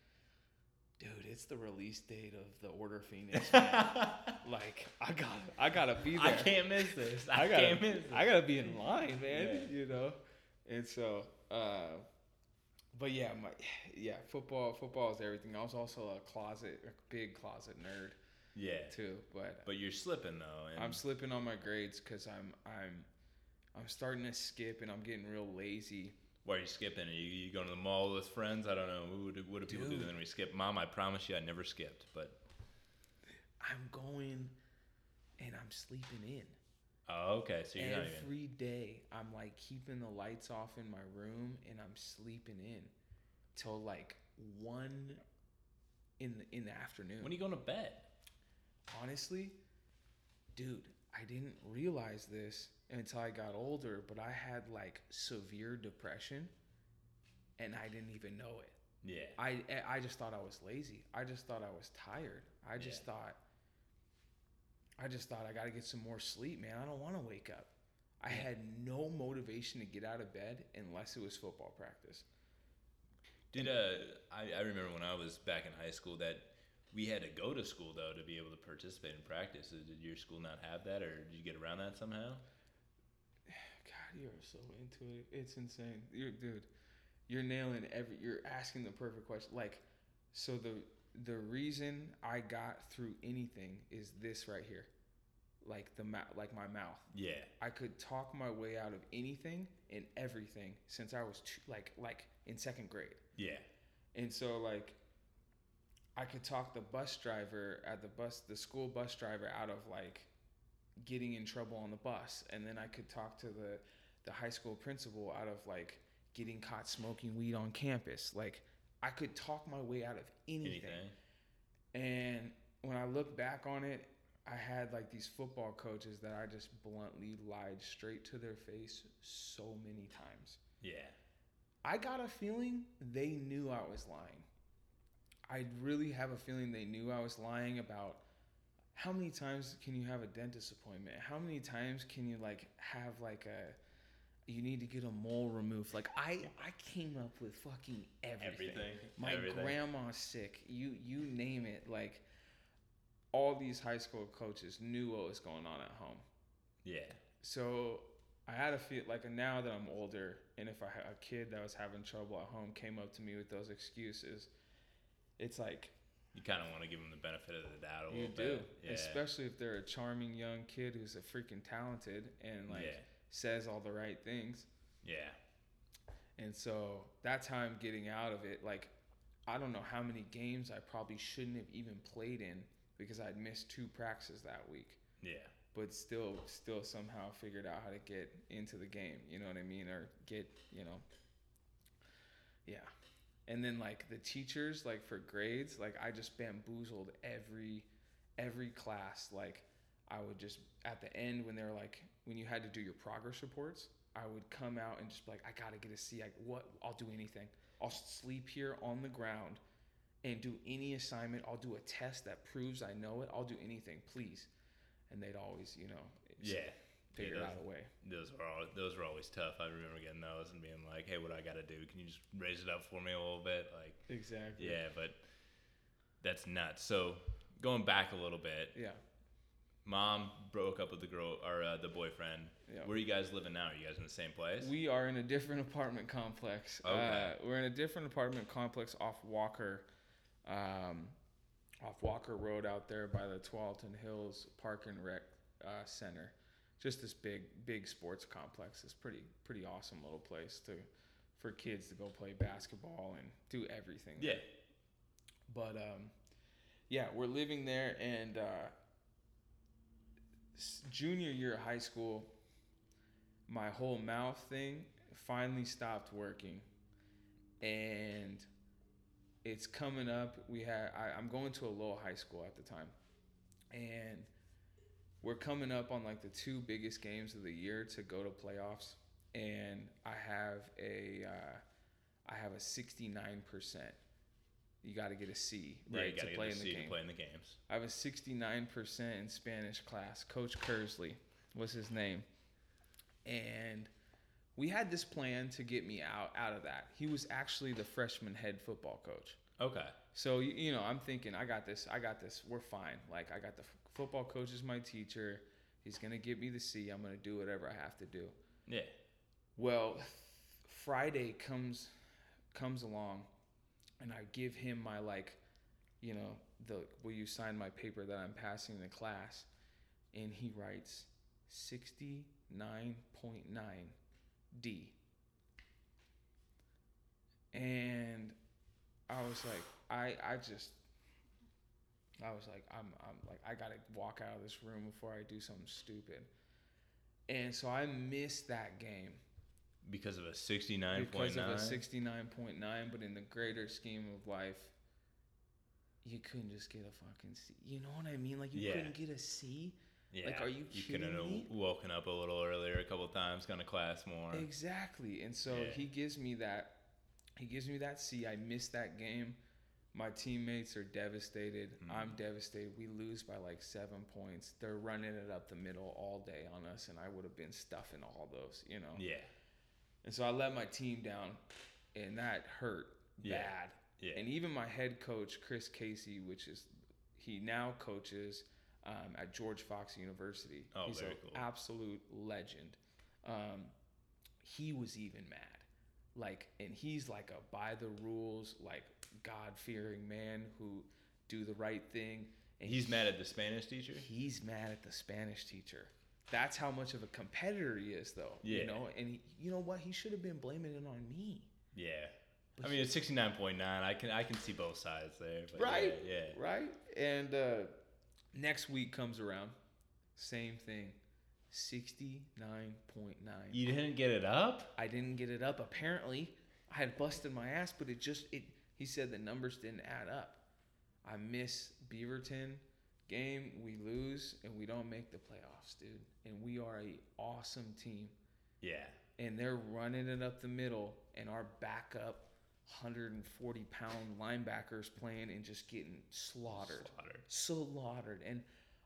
dude, it's the release date of the Order Phoenix. man. like, I gotta, I gotta be there. I can't miss this. I, I gotta, can't miss this. I gotta be in line, man. Yeah. You know, and so, uh, but yeah, my yeah, football, football is everything. I was also a closet, a big closet nerd yeah. too. But But you're slipping though. I'm slipping on my grades because I'm I'm I'm starting to skip and I'm getting real lazy. Why are you skipping? Are you, you going to the mall with friends? I don't know. What do, what do people do Dude. then we skip? Mom, I promise you I never skipped. But I'm going and I'm sleeping in. oh, okay. So you're not even. Every day, I'm like keeping the lights off in my room and I'm sleeping in till like one in the in the afternoon. When are you going to bed? Honestly, dude, I didn't realize this until I got older, but I had like severe depression and I didn't even know it. Yeah. I I just thought I was lazy. I just thought I was tired. I just Yeah. thought I just thought I got to get some more sleep, man. I don't want to wake up. I had no motivation to get out of bed unless it was football practice. Did uh, I, I remember when I was back in high school that we had to go to school though to be able to participate in practice. Did your school not have that, or did you get around that somehow? You are so into it. It's insane. You're, dude, you're nailing every. You're asking the perfect question. Like, so the the reason I got through anything is this right here, like the mouth, like my mouth. Yeah. I could talk my way out of anything and everything since I was two, like like in second grade. Yeah. And so like I could talk the bus driver at the bus the school bus driver out of like getting in trouble on the bus and then I could talk to the the high school principal out of like getting caught smoking weed on campus. Like I could talk my way out of anything. Anything. And when I look back on it, I had like these football coaches that I just bluntly lied straight to their face so many times. Yeah. I got a feeling they knew I was lying. I really have a feeling they knew I was lying about how many times can you have a dentist appointment? How many times can you like have like a you need to get a mole removed? Like I I came up with fucking everything. Everything. My Everything. grandma's sick. You you name it. Like all these high school coaches knew what was going on at home. Yeah. So I had a feel like now that I'm older, and if I had a kid that was having trouble at home came up to me with those excuses, it's like You kind of want to give them the benefit of the doubt a you little do, bit. Yeah. especially if they're a charming young kid who's a freaking talented and like yeah. Says all the right things. Yeah. And so that's how I'm getting out of it. Like, I don't know how many games I probably shouldn't have even played in because I'd missed two practices that week. Yeah. But still, still somehow figured out how to get into the game. You know what I mean? Or get, you know, yeah. And then like the teachers, like for grades, like I just bamboozled every, every class. Like I would just at the end when they're like when you had to do your progress reports, I would come out and just be like, I gotta get a C. I, what? I'll do anything. I'll sleep here on the ground and do any assignment. I'll do a test that proves I know it. I'll do anything, please. And they'd always, you know, Yeah. figure Yeah, out a way. Those were all, those were always tough. I remember getting those and being like, "Hey, what do I got to do? Can you just raise it up for me a little bit?" Like, Exactly. yeah, but that's nuts. So going back a little bit, Yeah. Mom broke up with the girl or uh, the boyfriend. Yeah. Where are you guys living now? Are you guys in the same place? We are in a different apartment complex. Okay. Uh, we're in a different apartment complex off Walker, um, off Walker Road out there by the Tualatin Hills Park and Rec uh, Center. Just this big, big sports complex. It's pretty, pretty awesome little place to, for kids to go play basketball and do everything. yeah. But um, yeah, we're living there, and uh, junior year of high school, my whole mouth thing finally stopped working, and it's coming up. We had I, I'm going to Aloha high school at the time, and we're coming up on like the two biggest games of the year to go to playoffs, and I have a uh, I have a 69 percent. You got to get a C, Yeah, right, you gotta to get play in the game. to play in the games. I have a 69% in Spanish class. Coach Kersley was his name. And we had this plan to get me out out of that. He was actually the freshman head football coach. Okay. So you, you know, I'm thinking, I got this. I got this. We're fine. Like I got the f- football coach is my teacher. He's gonna give me the C. I'm gonna do whatever I have to do. Yeah. Well, Friday comes comes along, and I give him my like, you know, the will you sign my paper that I'm passing the class, and he writes sixty nine point nine D. And I was like, I I just. I was like, I'm, I'm like, I gotta walk out of this room before I do something stupid. And so I missed that game Because of a 69.9 because of a 69.9 but in the greater scheme of life you couldn't just get a fucking c you know what i mean like you Yeah. couldn't get a c Yeah. Like, are you You couldn't have woken up a little earlier a couple times, gone to class more. exactly and so Yeah. he gives me that he gives me that c i missed that game My teammates are devastated. Mhm. I'm devastated. We lose by like seven points. They're running it up the middle all day on us, and I would have been stuffing all those, you know. Yeah. And so I let my team down, and that hurt Yeah. bad. Yeah. And even my head coach, Chris Casey, which is he now coaches um, at George Fox University. Oh, He's an cool. absolute legend. Um, he was even mad. Like, and he's like a by the rules, like God fearing man who do the right thing. And He's he- mad at the Spanish teacher. He's mad at the Spanish teacher. That's how much of a competitor he is, though. Yeah. You know, and he, you know what? He should have been blaming it on me. Yeah. But I mean, it's sixty nine point nine. I can I can see both sides there. But right Yeah. yeah. right and uh next week comes around same thing 69.9 You didn't get it up. i didn't get it up apparently i had busted my ass but it just it he said the numbers didn't add up i miss beaverton game we lose and we don't make the playoffs dude and we are a awesome team Yeah. and they're running it up the middle, and our backup 140 pound linebackers playing and just getting slaughtered, Slaughtered. slaughtered. And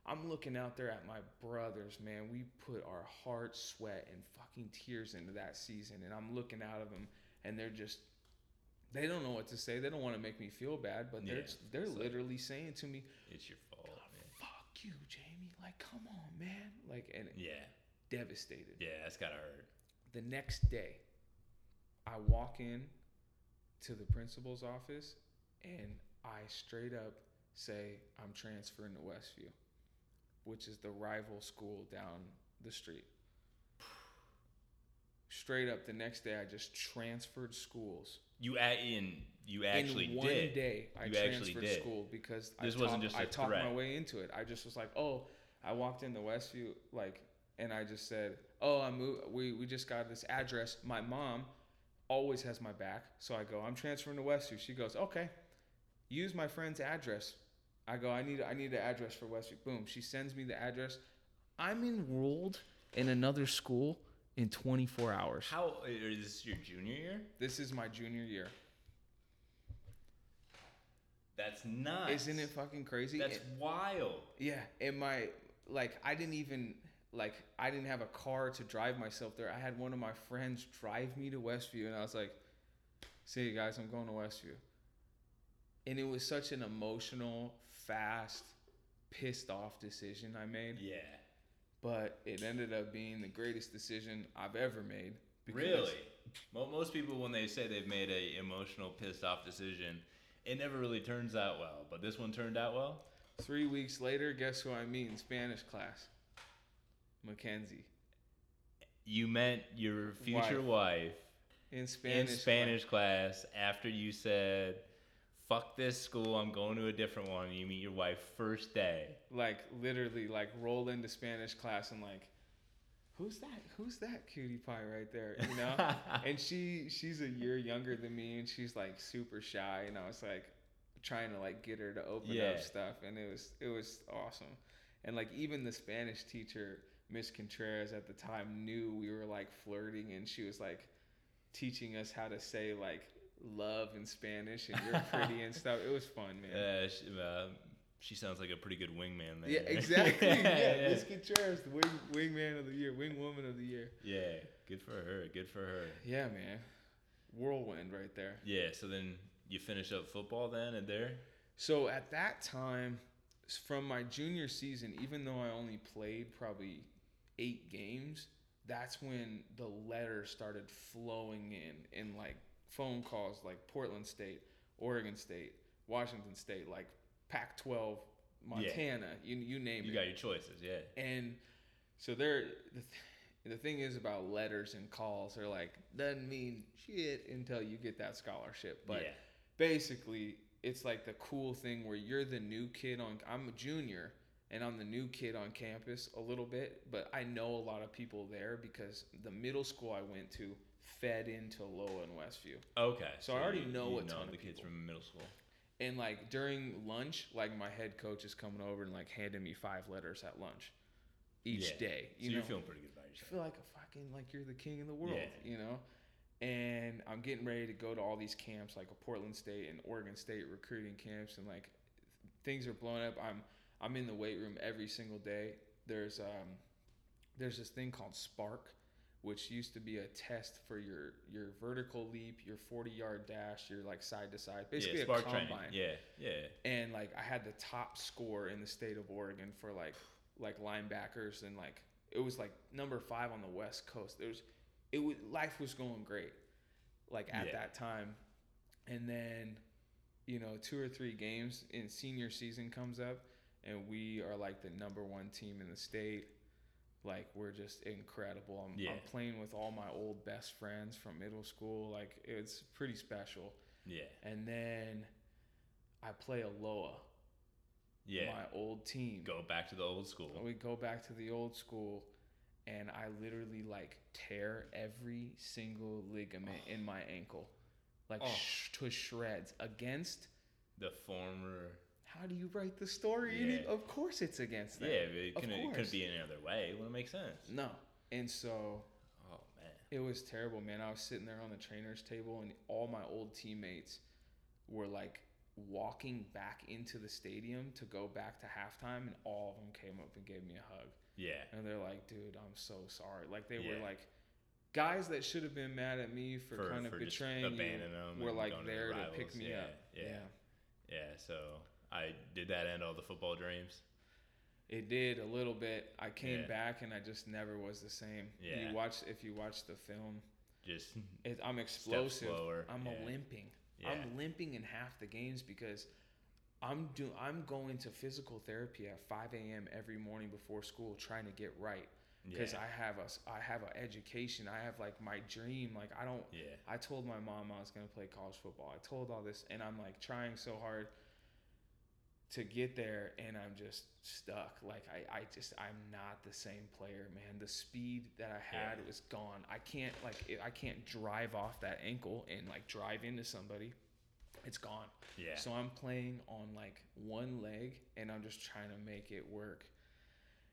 I'm looking out there at my brothers, man. We put our heart, sweat, and fucking tears into that season, and I'm looking out of them, and they're just. They don't know what to say. They don't want to make me feel bad, but they're Yeah, they're it's like- literally saying to me, It's your. "Fuck you, Jayme! Like, come on, man! Like, and Yeah. devastated." Yeah. That's gotta hurt. the next day i walk in to the principal's office and i straight up say i'm transferring to westview which is the rival school down the street straight up the next day i just transferred schools You a- in you actually in one did. day i You transferred did. school because This I wasn't talked, just a I talked my way into it. I just was like oh i walked into westview like and i just said oh i moved we, we just got this address. My mom always has my back. So i go i'm transferring to westview. She goes okay use my friend's address. I go i need i need an address for westview. Boom she sends me the address. I'm enrolled in another school in 24 hours. How uh, is this your junior year? this is my junior year That's nuts. isn't it fucking crazy That's And- wild. Yeah, and my like I didn't even like I didn't have a car to drive myself there. I had one of my friends drive me to Westview and I was like, "See you guys, I'm going to Westview." And it was such an emotional, fast, pissed off decision I made, Yeah. but it ended up being the greatest decision I've ever made. Really? Mo- Most people, when they say they've made a emotional, pissed off decision, it never really turns out well. But this one turned out well. 3 weeks later, guess who I meet in Spanish class? Mackenzie. You met your future wife, In Spanish. in class. Spanish class after you said, "Fuck this school, I'm going to a different one." And you meet your wife first day. like literally like roll into Spanish class and like who's that? Who's that cutie pie right there you know? And she she's a year younger than me and she's like super shy and I was like trying to like get her to open Yeah. up stuff and it was it was awesome. And like even the Spanish teacher Miss Contreras at the time knew we were like flirting and she was like teaching us how to say like love in Spanish and you're pretty and stuff. It was fun man. Uh, she, uh, she sounds like a pretty good wingman there. Yeah, exactly. Yeah, yeah. Miss Contreras, the wing wingman of the year, wing woman of the year. Yeah, good for her. Good for her. Yeah, man, whirlwind right there. Yeah. So then you finish up football then and there. So at that time, from my junior season, even though I only played probably eight games, that's when the letters started flowing in, in like phone calls, like Portland State, Oregon State, Washington State, like Pac-12, Montana, you you name You it. You got your choices. Yeah. And so they're the, th- the thing is about letters and calls. They're like doesn't mean shit until you get that scholarship. But yeah. basically, it's like the cool thing where you're the new kid on. I'm a junior and I'm the new kid on campus a little bit, but I know a lot of people there because the middle school I went to fed into Aloha and Westview. Okay. So I already you- know you a ton the of kids people. from middle school. And like during lunch, like my head coach is coming over and like handing me five letters at lunch each Yeah. day. So You you're know, feeling pretty good about you yourself. feel like a fucking like you're the king of the world, Yeah. you know. and I'm getting ready to go to all these camps, like a Portland State and Oregon State recruiting camps, and like things are blowing up. I'm I'm in the weight room every single day. There's um there's this thing called SPARQ, which used to be a test for your your vertical leap, your 40 yard dash, your like side to side, basically yeah, a combine. training. Yeah, yeah. And like I had the top score in the state of Oregon for like like linebackers and like it was like number five on the West Coast. There was it was life was going great, like at Yeah. that time, and then you know two or three games in senior season comes up, and we are like the number one team in the state. Like we're just incredible. I'm, Yeah. I'm playing with all my old best friends from middle school. Like it's pretty special. Yeah, And then I play Aloha, yeah. my old team. Go back to the old school. We go back to the old school, and I literally like tear every single ligament in oh. my ankle, like Oh. sh- to shreds. Against The former. How do you write the story? Yeah. Of course, it's against them. Yeah, but it couldn't, it couldn't be any other way. It wouldn't make sense. No, and so Oh man. it was terrible, man. I was sitting there on the trainer's table, and all my old teammates were like walking back into the stadium to go back to halftime, and all of them came up and gave me a hug. Yeah. And they're like, dude, I'm so sorry. Like they were like guys that should have been mad at me for, For- kind of for betraying you them were like going to there to pick me Yeah, up. yeah. Yeah. So I did that end all the football dreams. It did a little bit. I came Yeah. back and I just never was the same. Yeah. You watch if you watch the film, Just it, I'm explosive. I'm yeah. a limping. Yeah. I'm limping in half the games because I'm do I'm going to physical therapy at 5 a.m. every morning before school trying to get right. because yeah. I have a I have an education. I have like my dream. Like I don't. yeah. I told my mom I was gonna play college football. I told all this, and I'm like trying so hard to get there, and I'm just stuck. Like I, I just I'm not the same player, man. The speed that I had Yeah. was gone. I can't like I can't drive off that ankle and like drive into somebody. It's gone. Yeah. So I'm playing on like one leg and I'm just trying to make it work.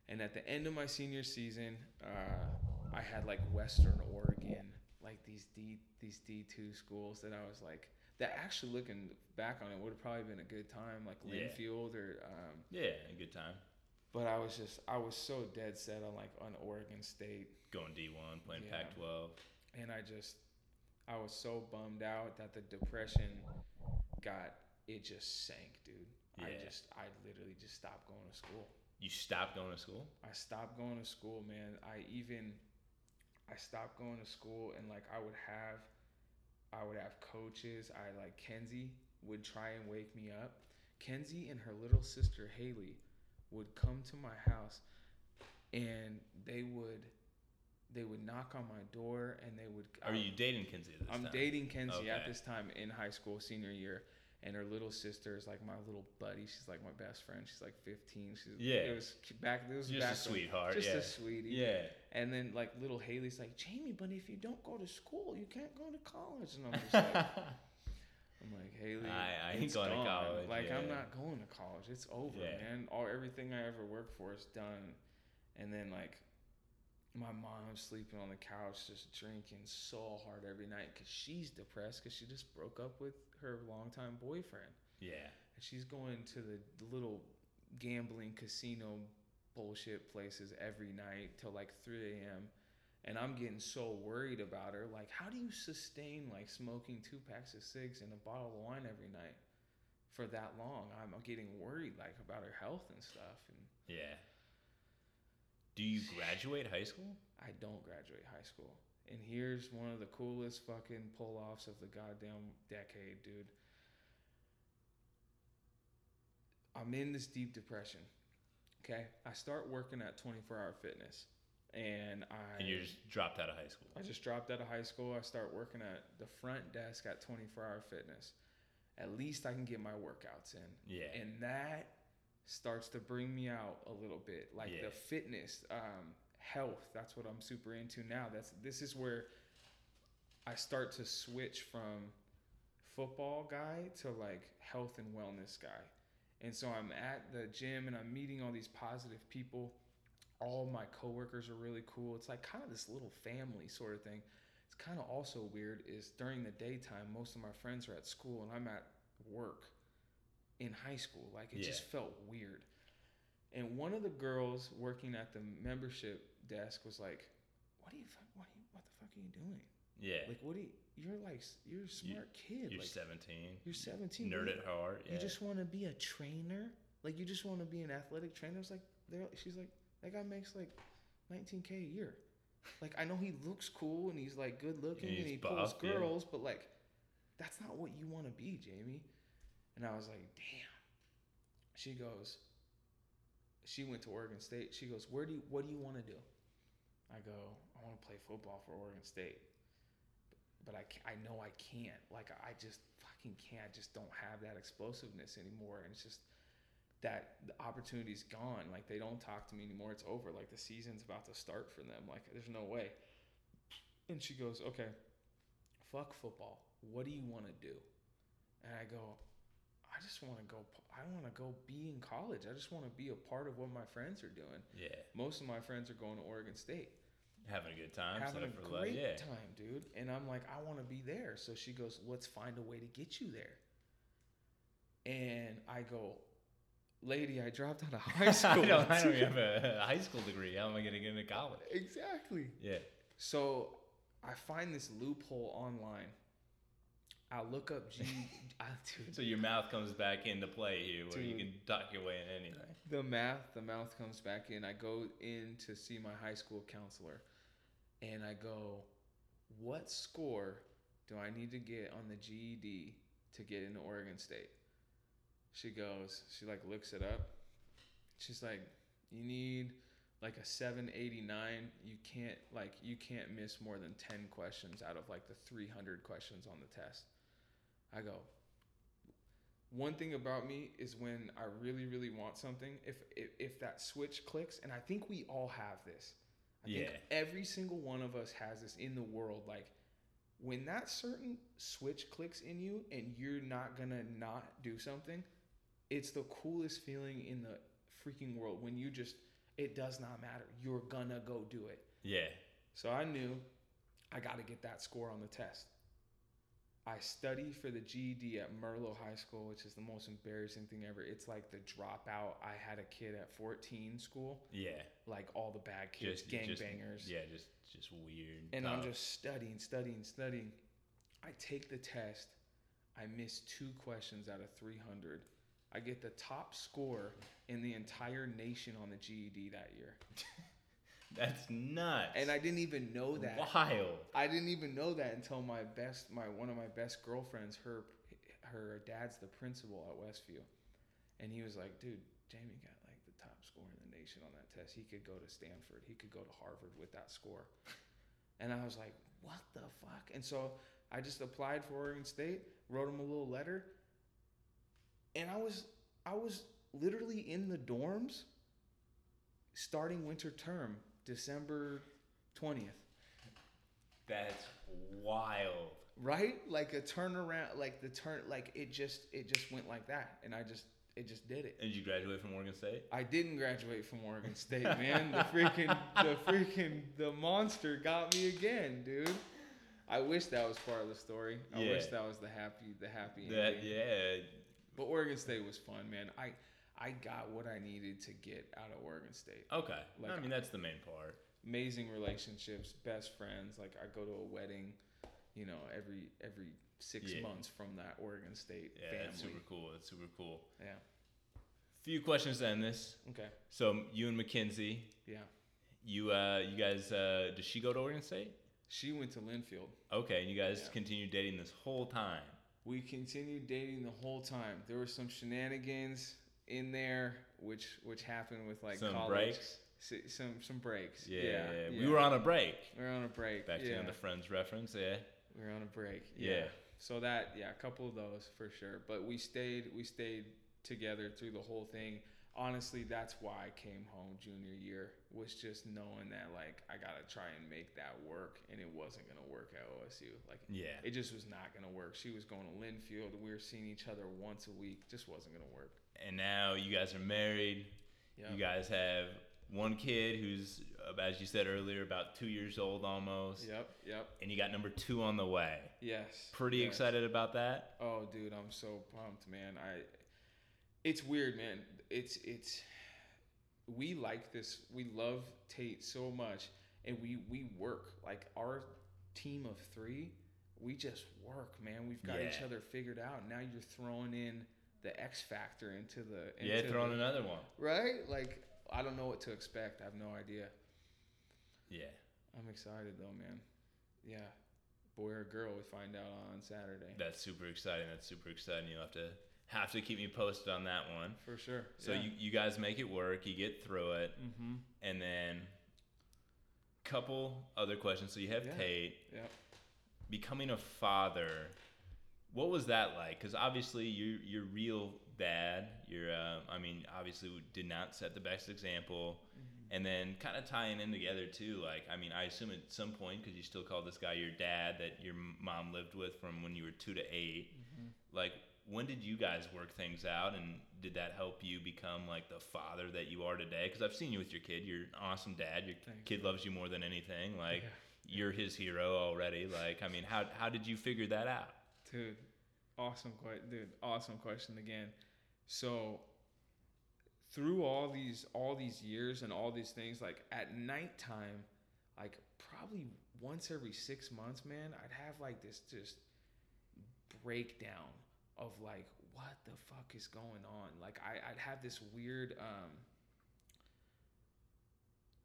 And at the end of my senior season, uh, I had like Western Oregon, like these D these D two schools that I was like that actually looking back on it would have probably been a good time, like Yeah. Linfield or um, yeah. A good time. but I was just I was so dead set on like on Oregon State Going D1, playing Yeah. Pac-12. and I just I was so bummed out that the depression got it just sank, dude. Yeah. I just I literally just stopped going to school. You stopped going to school. I stopped going to school, man. I even I stopped going to school and like I would have I would have coaches. I like Kenzie would try and wake me up. Kenzie and her little sister Haley would come to my house and they would they would knock on my door and they would Are you um, dating Kenzie at this I'm time? dating Kenzie at this time in high school, senior year, and her little sister is like my little buddy. She's like my best friend. She's like 15. She's Yeah. It was back. It was Just back a sweetheart. Just yeah. a sweetie. Yeah. And then like little Haley's like Jayme, but if you don't go to school, you can't go to college. And I'm just like, I'm like Haley, I- I ain't going to college, Like I'm not going to college. It's over, Yeah. man. All everything I ever worked for is done. And then like my mom's sleeping on the couch just drinking so hard every night because she's depressed because she just broke up with her longtime boyfriend yeah. and she's going to the little gambling casino bullshit places every night till like 3 a.m and i'm getting so worried about her like how do you sustain like smoking two packs of cigs and a bottle of wine every night for that long i'm getting worried like about her health and stuff and Yeah. Do you graduate high school? I don't graduate high school. And here's one of the coolest fucking pull offs of the goddamn decade, dude. I'm in this deep depression. Okay. I start working at 24 hour fitness. And I And you just dropped out of high school. I just dropped out of high school. I start working at the front desk at 24 hour fitness. At least I can get my workouts in Yeah. and that starts to bring me out a little bit. Like Yeah. the fitness um, health that's what i'm super into now. That's this is where i start to switch from football guy to like health and wellness guy. And so i'm at the gym and i'm meeting all these positive people. All my coworkers are really cool. It's like kind of this little family sort of thing. It's kind of also weird is during the daytime, most of my friends are at school and I'm at work in high school. Like it just felt weird. And one of the girls working at the membership desk was like, "What are you? What are you? What the fuck are you doing? Yeah. Like, what are you? You're like, you're a smart kid. You're like, 17. you're 17. Nerd at heart. Yeah. You just want to be a trainer? Like, you just want to be an athletic trainer? It's like, they're, she's like, that guy makes like 19K a year. Like, I know he looks cool and he's like good looking And and, he pulls buff, yeah. girls, but like, that's not what you want to be, Jayme. And I was like, damn. She goes, she went to Oregon State. She goes, where do you, what do you want to do? I go, I want to play football for Oregon State but I, I know I can't. Like I just fucking can't. I just don't have that explosiveness anymore. And it's just that the opportunity's gone. Like they don't talk to me anymore. It's over. Like the season's about to start for them. Like there's no way. And she goes, okay, fuck football. What do you want to do? And I go, I just want to go. I want to go be in college. I just want to be a part of what my friends are doing. yeah. Most of my friends are going to Oregon State Having a good time. having a life. great Yeah. time, dude. And I'm like, I want to be there. So she goes, let's find a way to get you there. And I go, lady, I dropped out of high school. I don't, I don't have a high school degree. How am I going to get into college? exactly. Yeah. So I find this loophole online. I look up G. I, dude, So your mouth comes back into play here where you can duck your way in anything. the math, the mouth comes back in. I go in to see my high school counselor, and I go, "What score do I need to get on the GED to get into Oregon State?" She goes, she like looks it up. She's like, "You need like a 789. You can't like you can't miss more than 10 questions out of like the 300 questions on the test." I go, one thing about me is when I really, really want something, if, if if that switch clicks, and I think we all have this. I think every single one of us has this in the world. Like when that certain switch clicks in you and you're not gonna not do something, it's the coolest feeling in the freaking world when you just it does not matter. You're gonna go do it. Yeah. So I knew I got to get that score on the test. I study for the GED at Merlo High School, which is the most embarrassing thing ever. It's like the dropout. I had a kid at 14 school, Yeah. like all the bad kids, gangbangers. Yeah, just just weird. And I'm just studying, studying, studying. I take the test. I miss two questions out of 300. I get the top score in the entire nation on the GED that year. That's nuts. And I didn't even know that. Wild. I didn't even know that until my best, my one of my best girlfriends, her, her dad's the principal at Westview, and he was like, "Dude, Jayme got like the top score in the nation on that test. He could go to Stanford. He could go to Harvard with that score." And I was like, "What the fuck?" And so I just applied for Oregon State, wrote him a little letter, and I was, I was literally in the dorms, starting winter term, December twentieth. That's wild. right like a turnaround like the turn like it just it just went like that and i just it just did it And you graduate from Oregon State? i didn't graduate from oregon state man the freaking the freaking the monster got me again dude i wish that was part of the story i wish that was the happy the happy That ending. yeah. but oregon state was fun man i i got what i needed to get out of oregon state Okay. Like, I mean that's the main part. amazing relationships, best friends. Like I go to a wedding, you know, every every six Yeah. months from that Oregon State Yeah, family. that's super cool. That's super cool. Yeah. Few questions to end this. Okay. So you and Mackenzie, Yeah. you uh you guys uh does she go to Oregon State? She went to Linfield. Okay, and you guys Yeah. continued dating this whole time. We continued dating the whole time. There were some shenanigans in there, which which happened with like Some college. breaks? S- Some some breaks. Yeah, Yeah. yeah. yeah. We were on a break. We were on a break. Back to the friends reference, yeah. We were on a break. Yeah. So that yeah, a couple of those for sure. But we stayed we stayed together through the whole thing. Honestly, that's why I came home junior year was just knowing that like I gotta try and make that work, and it wasn't gonna work at OSU. Like Yeah. it just was not gonna work. She was going to Linfield. We were seeing each other once a week. Just wasn't gonna work. And now you guys are married. Yeah. You guys have one kid who's, uh, as you said earlier, about two years old almost. Yep, yep. And you got number two on the way. Yes. Pretty yes. excited about that. Oh, dude, I'm so pumped, man. I. It's weird, man. It's it's. We like this. We love Tate so much, and we we work like our team of three. We just work, man. We've got each other figured out. Now you're throwing in the X factor into the Yeah, into throwing another one. right. Like I don't know what to expect. I have no idea. Yeah. I'm excited though, man. Yeah, boy or girl, we find out on Saturday. That's super exciting. That's super exciting. You'll have to have to keep me posted on that one. For sure. So you, you guys make it work. You get through it, Mm-hmm. and then couple other questions. So you have Yeah. Tate Yep. becoming a father. What was that like? Because obviously you're you're real dad. You're uh, I mean obviously did not set the best example. And then kind of tying in together too, like I mean, I assume at some point because you still call this guy your dad that your mom lived with from when you were two to 8 Like, when did you guys work things out, and did that help you become like the father that you are today? Because I've seen you with your kid. You're an awesome dad. Your Thank kid loves you more than anything. Like, Yeah. you're his hero already. Like, I mean, how how did you figure that out? Dude, awesome question. Dude, awesome question again. So through all these all these years and all these things, like at nighttime, like probably once every six months, man, I'd have like this just breakdown of like what the fuck is going on. Like I, I'd have this weird um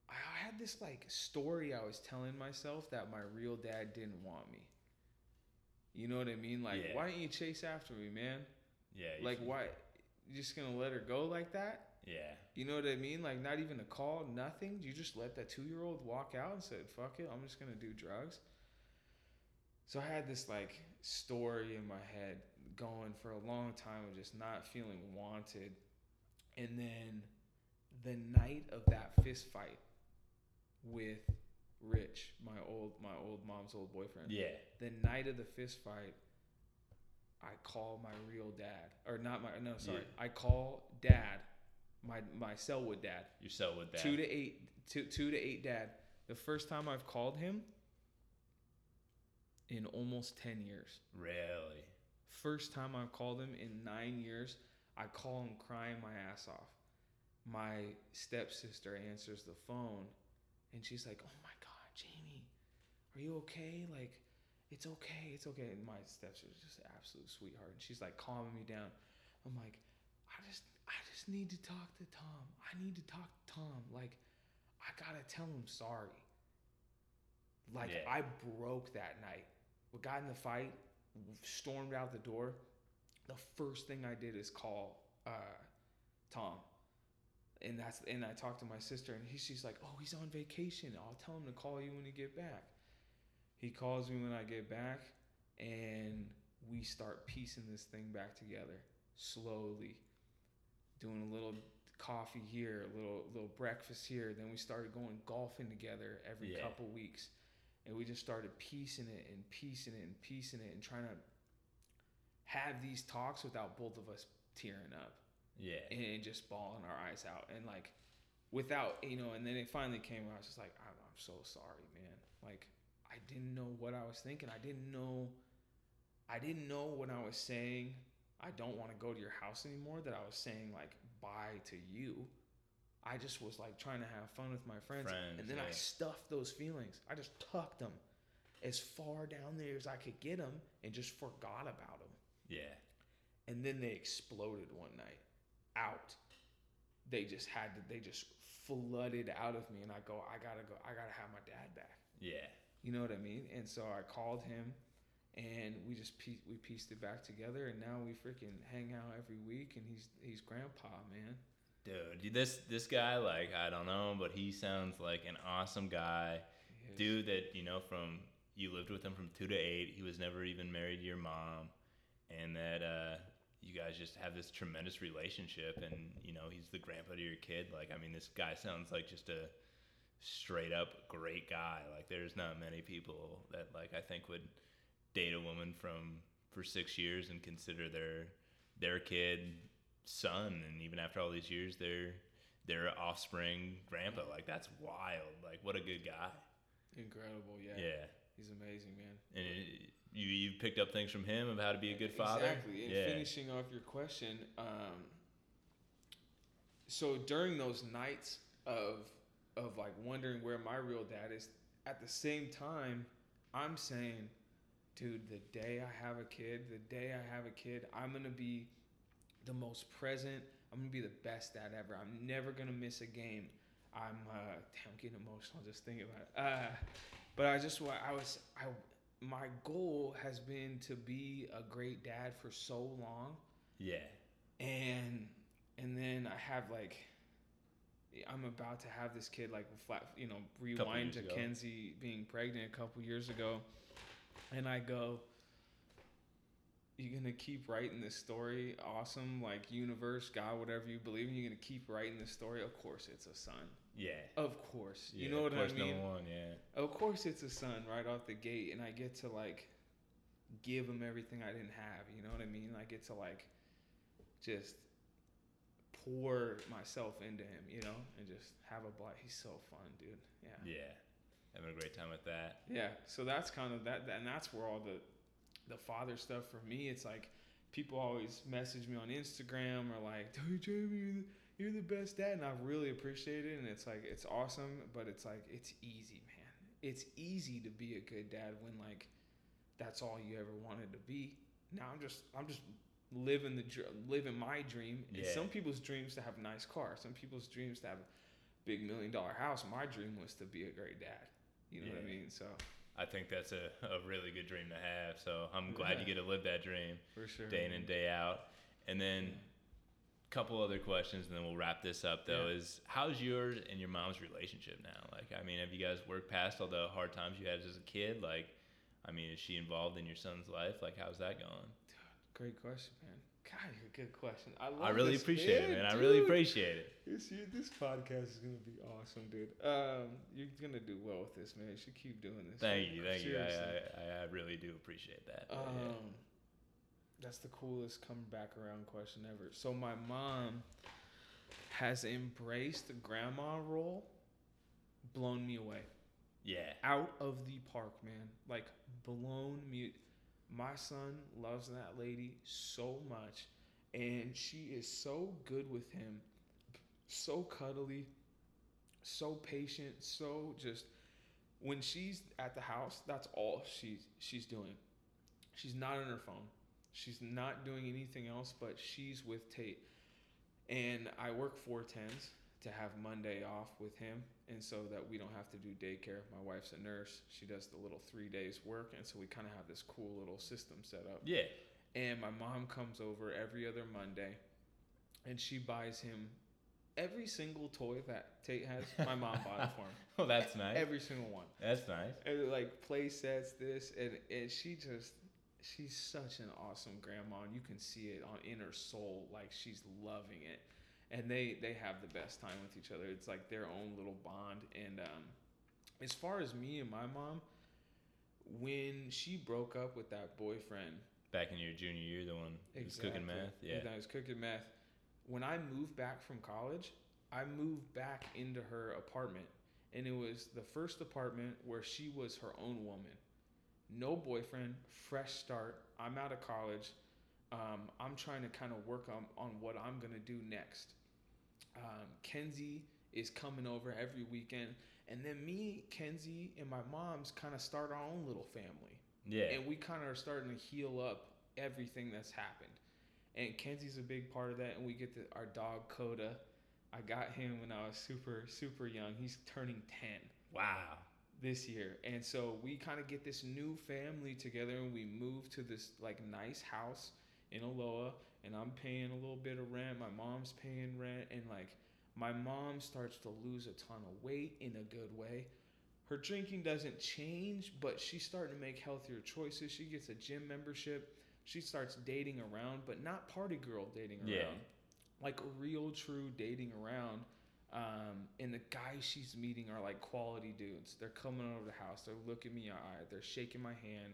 I had this like story I was telling myself that my real dad didn't want me. You know what I mean? Like, Yeah. why don't you chase after me, man? Yeah. Like, why? You just gonna let her go like that? Yeah. You know what I mean? Like, not even a call, nothing. You just let that two year old walk out and said, "Fuck it, I'm just gonna do drugs." So I had this like story in my head going for a long time of just not feeling wanted, and then the night of that fist fight with Rich, my old my old mom's old boyfriend Yeah. the night of the fist fight, I call my real dad, or not my no sorry, Yeah. I call dad, my my Sellwood dad, so with that. two to eight, two two to eight dad. The first time I've called him in almost ten years. really. First time I've called him in nine years. I call him crying my ass off. My stepsister answers the phone, and she's like, "Oh Jayme, are you okay? Like, it's okay, it's okay." And my stepsister's just an absolute sweetheart, and she's like calming me down. I'm like, I just, I just need to talk to Tom. I need to talk to Tom. Like, I gotta tell him sorry. Like, Yeah. I broke that night. We got in the fight, stormed out the door. The first thing I did is call uh, Tom, and that's and I talked to my sister, and he, she's like, "Oh, he's on vacation. I'll tell him to call you when he get back." He calls me when I get back, and we start piecing this thing back together slowly, doing a little coffee here, a little little breakfast here. Then we started going golfing together every Yeah. couple weeks, and we just started piecing it and piecing it and piecing it and trying to have these talks without both of us tearing up Yeah. and just bawling our eyes out. And like without you know and then it finally came i was just like i'm, I'm so sorry man. Like i didn't know what i was thinking. I didn't know i didn't know when i was saying. I don't want to go to your house anymore that i was saying like bye to you. I just was like trying to have fun with my friends, Friends, and then i stuffed those feelings. I just tucked them as far down there as i could get them and just forgot about them Yeah. and then they exploded one night out they just had to they just flooded out of me and i go i gotta go i gotta have my dad back Yeah. you know what i mean and so i called him and we just pie- we pieced it back together and now we freaking hang out every week and he's he's grandpa man Dude, this this guy, like, I don't know, but he sounds like an awesome guy. Dude that, you know, from you lived with him from two to eight. He was never even married to your mom. And that uh you guys just have this tremendous relationship and, you know, he's the grandpa to your kid. Like, I mean, this guy sounds like just a straight up great guy. Like there's not many people that like I think would date a woman from for six years and consider their their kid son and even after all these years their their offspring grandpa. Like that's wild. Like what a good guy. Incredible, yeah. Yeah. He's amazing, man. And it, you you picked up things from him of how to be a good father. Exactly. And yeah. finishing off your question, um, so during those nights of of like wondering where my real dad is, at the same time, I'm saying, dude, the day I have a kid, the day I have a kid, I'm gonna be the most present. I'm gonna be the best dad ever. I'm never gonna miss a game. I'm uh, damn I'm getting emotional just thinking about it. Uh, but I just I was I my goal has been to be a great dad for so long Yeah. and and then I have like I'm about to have this kid like flat you know rewind to ago. Kenzie being pregnant a couple years ago and I go you're gonna keep writing this story awesome like universe God whatever you believe in you're gonna keep writing this story of course it's a son Yeah. of course yeah. you know what of course, I mean one. Yeah. of course it's a son right off the gate and i get to like give him everything i didn't have you know what i mean i get to like just pour myself into him you know and just have a blast he's so fun dude yeah Yeah. Having a great time with that. yeah so that's kind of that and that's where all the the father stuff for me it's like people always message me on instagram or like hey Jayme you're the, you're the best dad and i really appreciate it and it's like it's awesome but it's like it's easy man. It's easy to be a good dad when like that's all you ever wanted to be. Now i'm just i'm just living the living my dream. And Yeah. some people's dreams to have a nice car some people's dreams to have a big million dollar house. My dream was to be a great dad. You know what i mean? So I think that's a, a really good dream to have. So I'm glad you get to live that dream for sure day in and day out. And then a couple other questions, and then we'll wrap this up. Though, Yeah. is how's yours and your mom's relationship now? Like, I mean, have you guys worked past all the hard times you had as a kid? Like, I mean, is she involved in your son's life? Like, how's that going? Great question, man. God, you're a good question. I love I really appreciate it, man. I really appreciate it. This you- this podcast is gonna be awesome, dude. Um, you're gonna do well with this, man. You should keep doing this. Thank you, thank you. I, I, I really do appreciate that. But, yeah. Um, that's the coolest come back around question ever. So my mom has embraced the grandma role, blown me away. yeah, out of the park, man. Like blown me. My son loves that lady so much, and she is so good with him, so cuddly, so patient, so just. When she's at the house, that's all she's she's doing. She's not on her phone. She's not doing anything else, but she's with Tate. And I work four tens to have Monday off with him, and so that we don't have to do daycare. My wife's a nurse; she does the little three days work, and so we kind of have this cool little system set up. yeah, And my mom comes over every other Monday, and she buys him every single toy that Tate has. My mom bought it for him, well, oh, that's nice. every single one. that's nice. And like play sets, this, and and she just. She's such an awesome grandma, and you can see it on in her soul. Like she's loving it, and they they have the best time with each other. It's like their own little bond. And um, as far as me and my mom, when she broke up with that boyfriend, Back in your junior year, the one who was cooking Exactly. meth. Yeah, I was cooking meth. When I moved back from college, I moved back into her apartment. And it was the first apartment where she was her own woman. No boyfriend, fresh start. I'm out of college. Um, I'm trying to kind of work on, on what I'm going to do next. Um, Kenzie is coming over every weekend. And then me, Kenzie, and my mom's kind of start our own little family yeah, and we kind of are starting to heal up everything that's happened. And Kenzie's a big part of that. And we get the, our dog Coda. I got him when I was super super young. He's turning ten wow. this year, and so we kind of get this new family together, and we move to this like nice house in Aloha, and I'm paying a little bit of rent. My mom's paying rent, and like my mom starts to lose a ton of weight in a good way. Her drinking doesn't change, but she's starting to make healthier choices. She gets a gym membership. She starts dating around, but not party girl dating around. Yeah. Like real, true dating around. Um, and the guys she's meeting are like quality dudes. They're coming over the house. They're looking me in the eye. They're shaking my hand.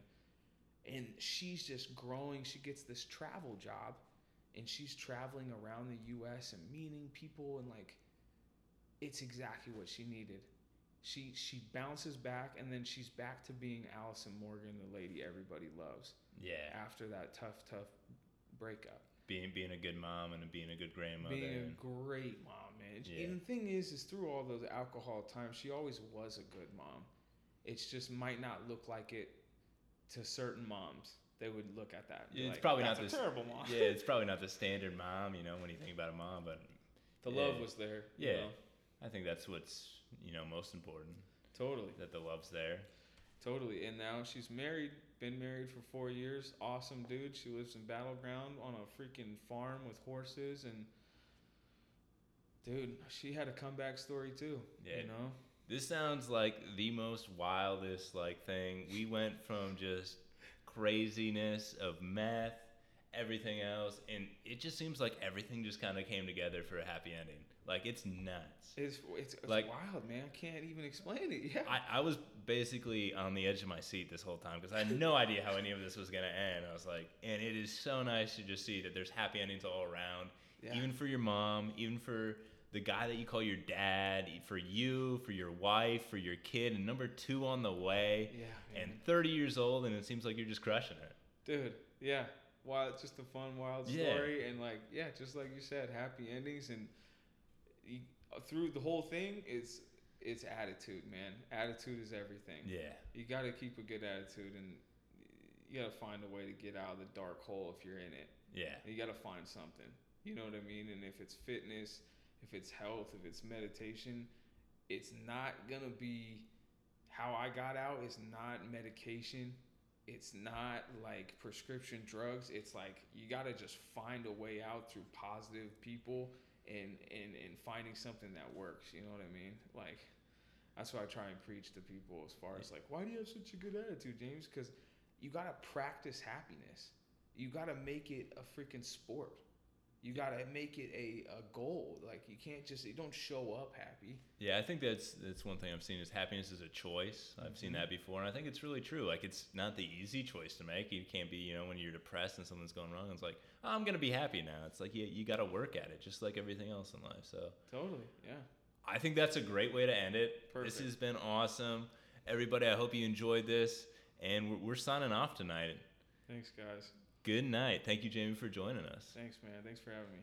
And she's just growing. She gets this travel job, and she's traveling around the U.S. and meeting people and like it's exactly what she needed. She she bounces back and then she's back to being Allison Morgan, the lady everybody loves. Yeah. After that tough tough breakup. Being being a good mom and being a good grandmother. Being a great mom, man. Yeah. And the thing is, is through all those alcohol times, she always was a good mom. It's just might not look like it to certain moms. They would look at that. Yeah, it's like, probably not "That's this- terrible mom. yeah, it's probably not the standard mom, you know, when you think about a mom, but the yeah. love was there. you Yeah. know? I think that's what's you know most important totally, that the love's there. totally. And now she's married. Been married for four years. Awesome dude. She lives in Battle Ground on a freaking farm with horses and. Dude, she had a comeback story too. Yeah. You know, This sounds like the most wildest like thing. We went from just craziness of meth, everything else, and it just seems like everything just kind of came together for a happy ending. Like it's nuts. it's it's, it's Like- wild, man. I can't even explain it. Yeah. I, I was basically on the edge of my seat this whole time because I had no idea how any of this was gonna end. I was like, and it is so nice to just see that there's happy endings all around, Yeah. even for your mom, even for the guy that you call your dad, for you, for your wife, for your kid, and number two on the way, yeah, man. and 30 years old, and it seems like you're just crushing it. Dude, yeah. Wild, just a fun, wild Yeah. story, and like, yeah, just like you said, happy endings, and you, uh, through the whole thing, it's it's attitude, man. Attitude is everything. Yeah, You got to keep a good attitude, and you got to find a way to get out of the dark hole if you're in it. yeah, You got to find something. You know what I mean? And if it's fitness, if it's health, if it's meditation, it's not gonna be how I got out. It's not medication. It's not like prescription drugs. It's like you gotta just find a way out through positive people and and and finding something that works. You know what I mean? Like that's what I try and preach to people as far as like, why do you have such a good attitude, James? Because you gotta practice happiness. You gotta make it a freaking sport. You gotta make it a, a goal. Like you can't just you don't show up happy. yeah. I think that's that's one thing I've seen is happiness is a choice. I've seen Mhm. that before, and I think it's really true. Like it's not the easy choice to make. You can't be, you know, when you're depressed and something's going wrong. It's like oh, I'm gonna be happy now. It's like you you got to work at it, just like everything else in life. So. Totally. Yeah. I think that's a great way to end it. This has been awesome. Everybody, I hope you enjoyed this. And we're, we're signing off tonight. Thanks, guys. Good night. Thank you, Jayme, for joining us. Thanks, man. Thanks for having me.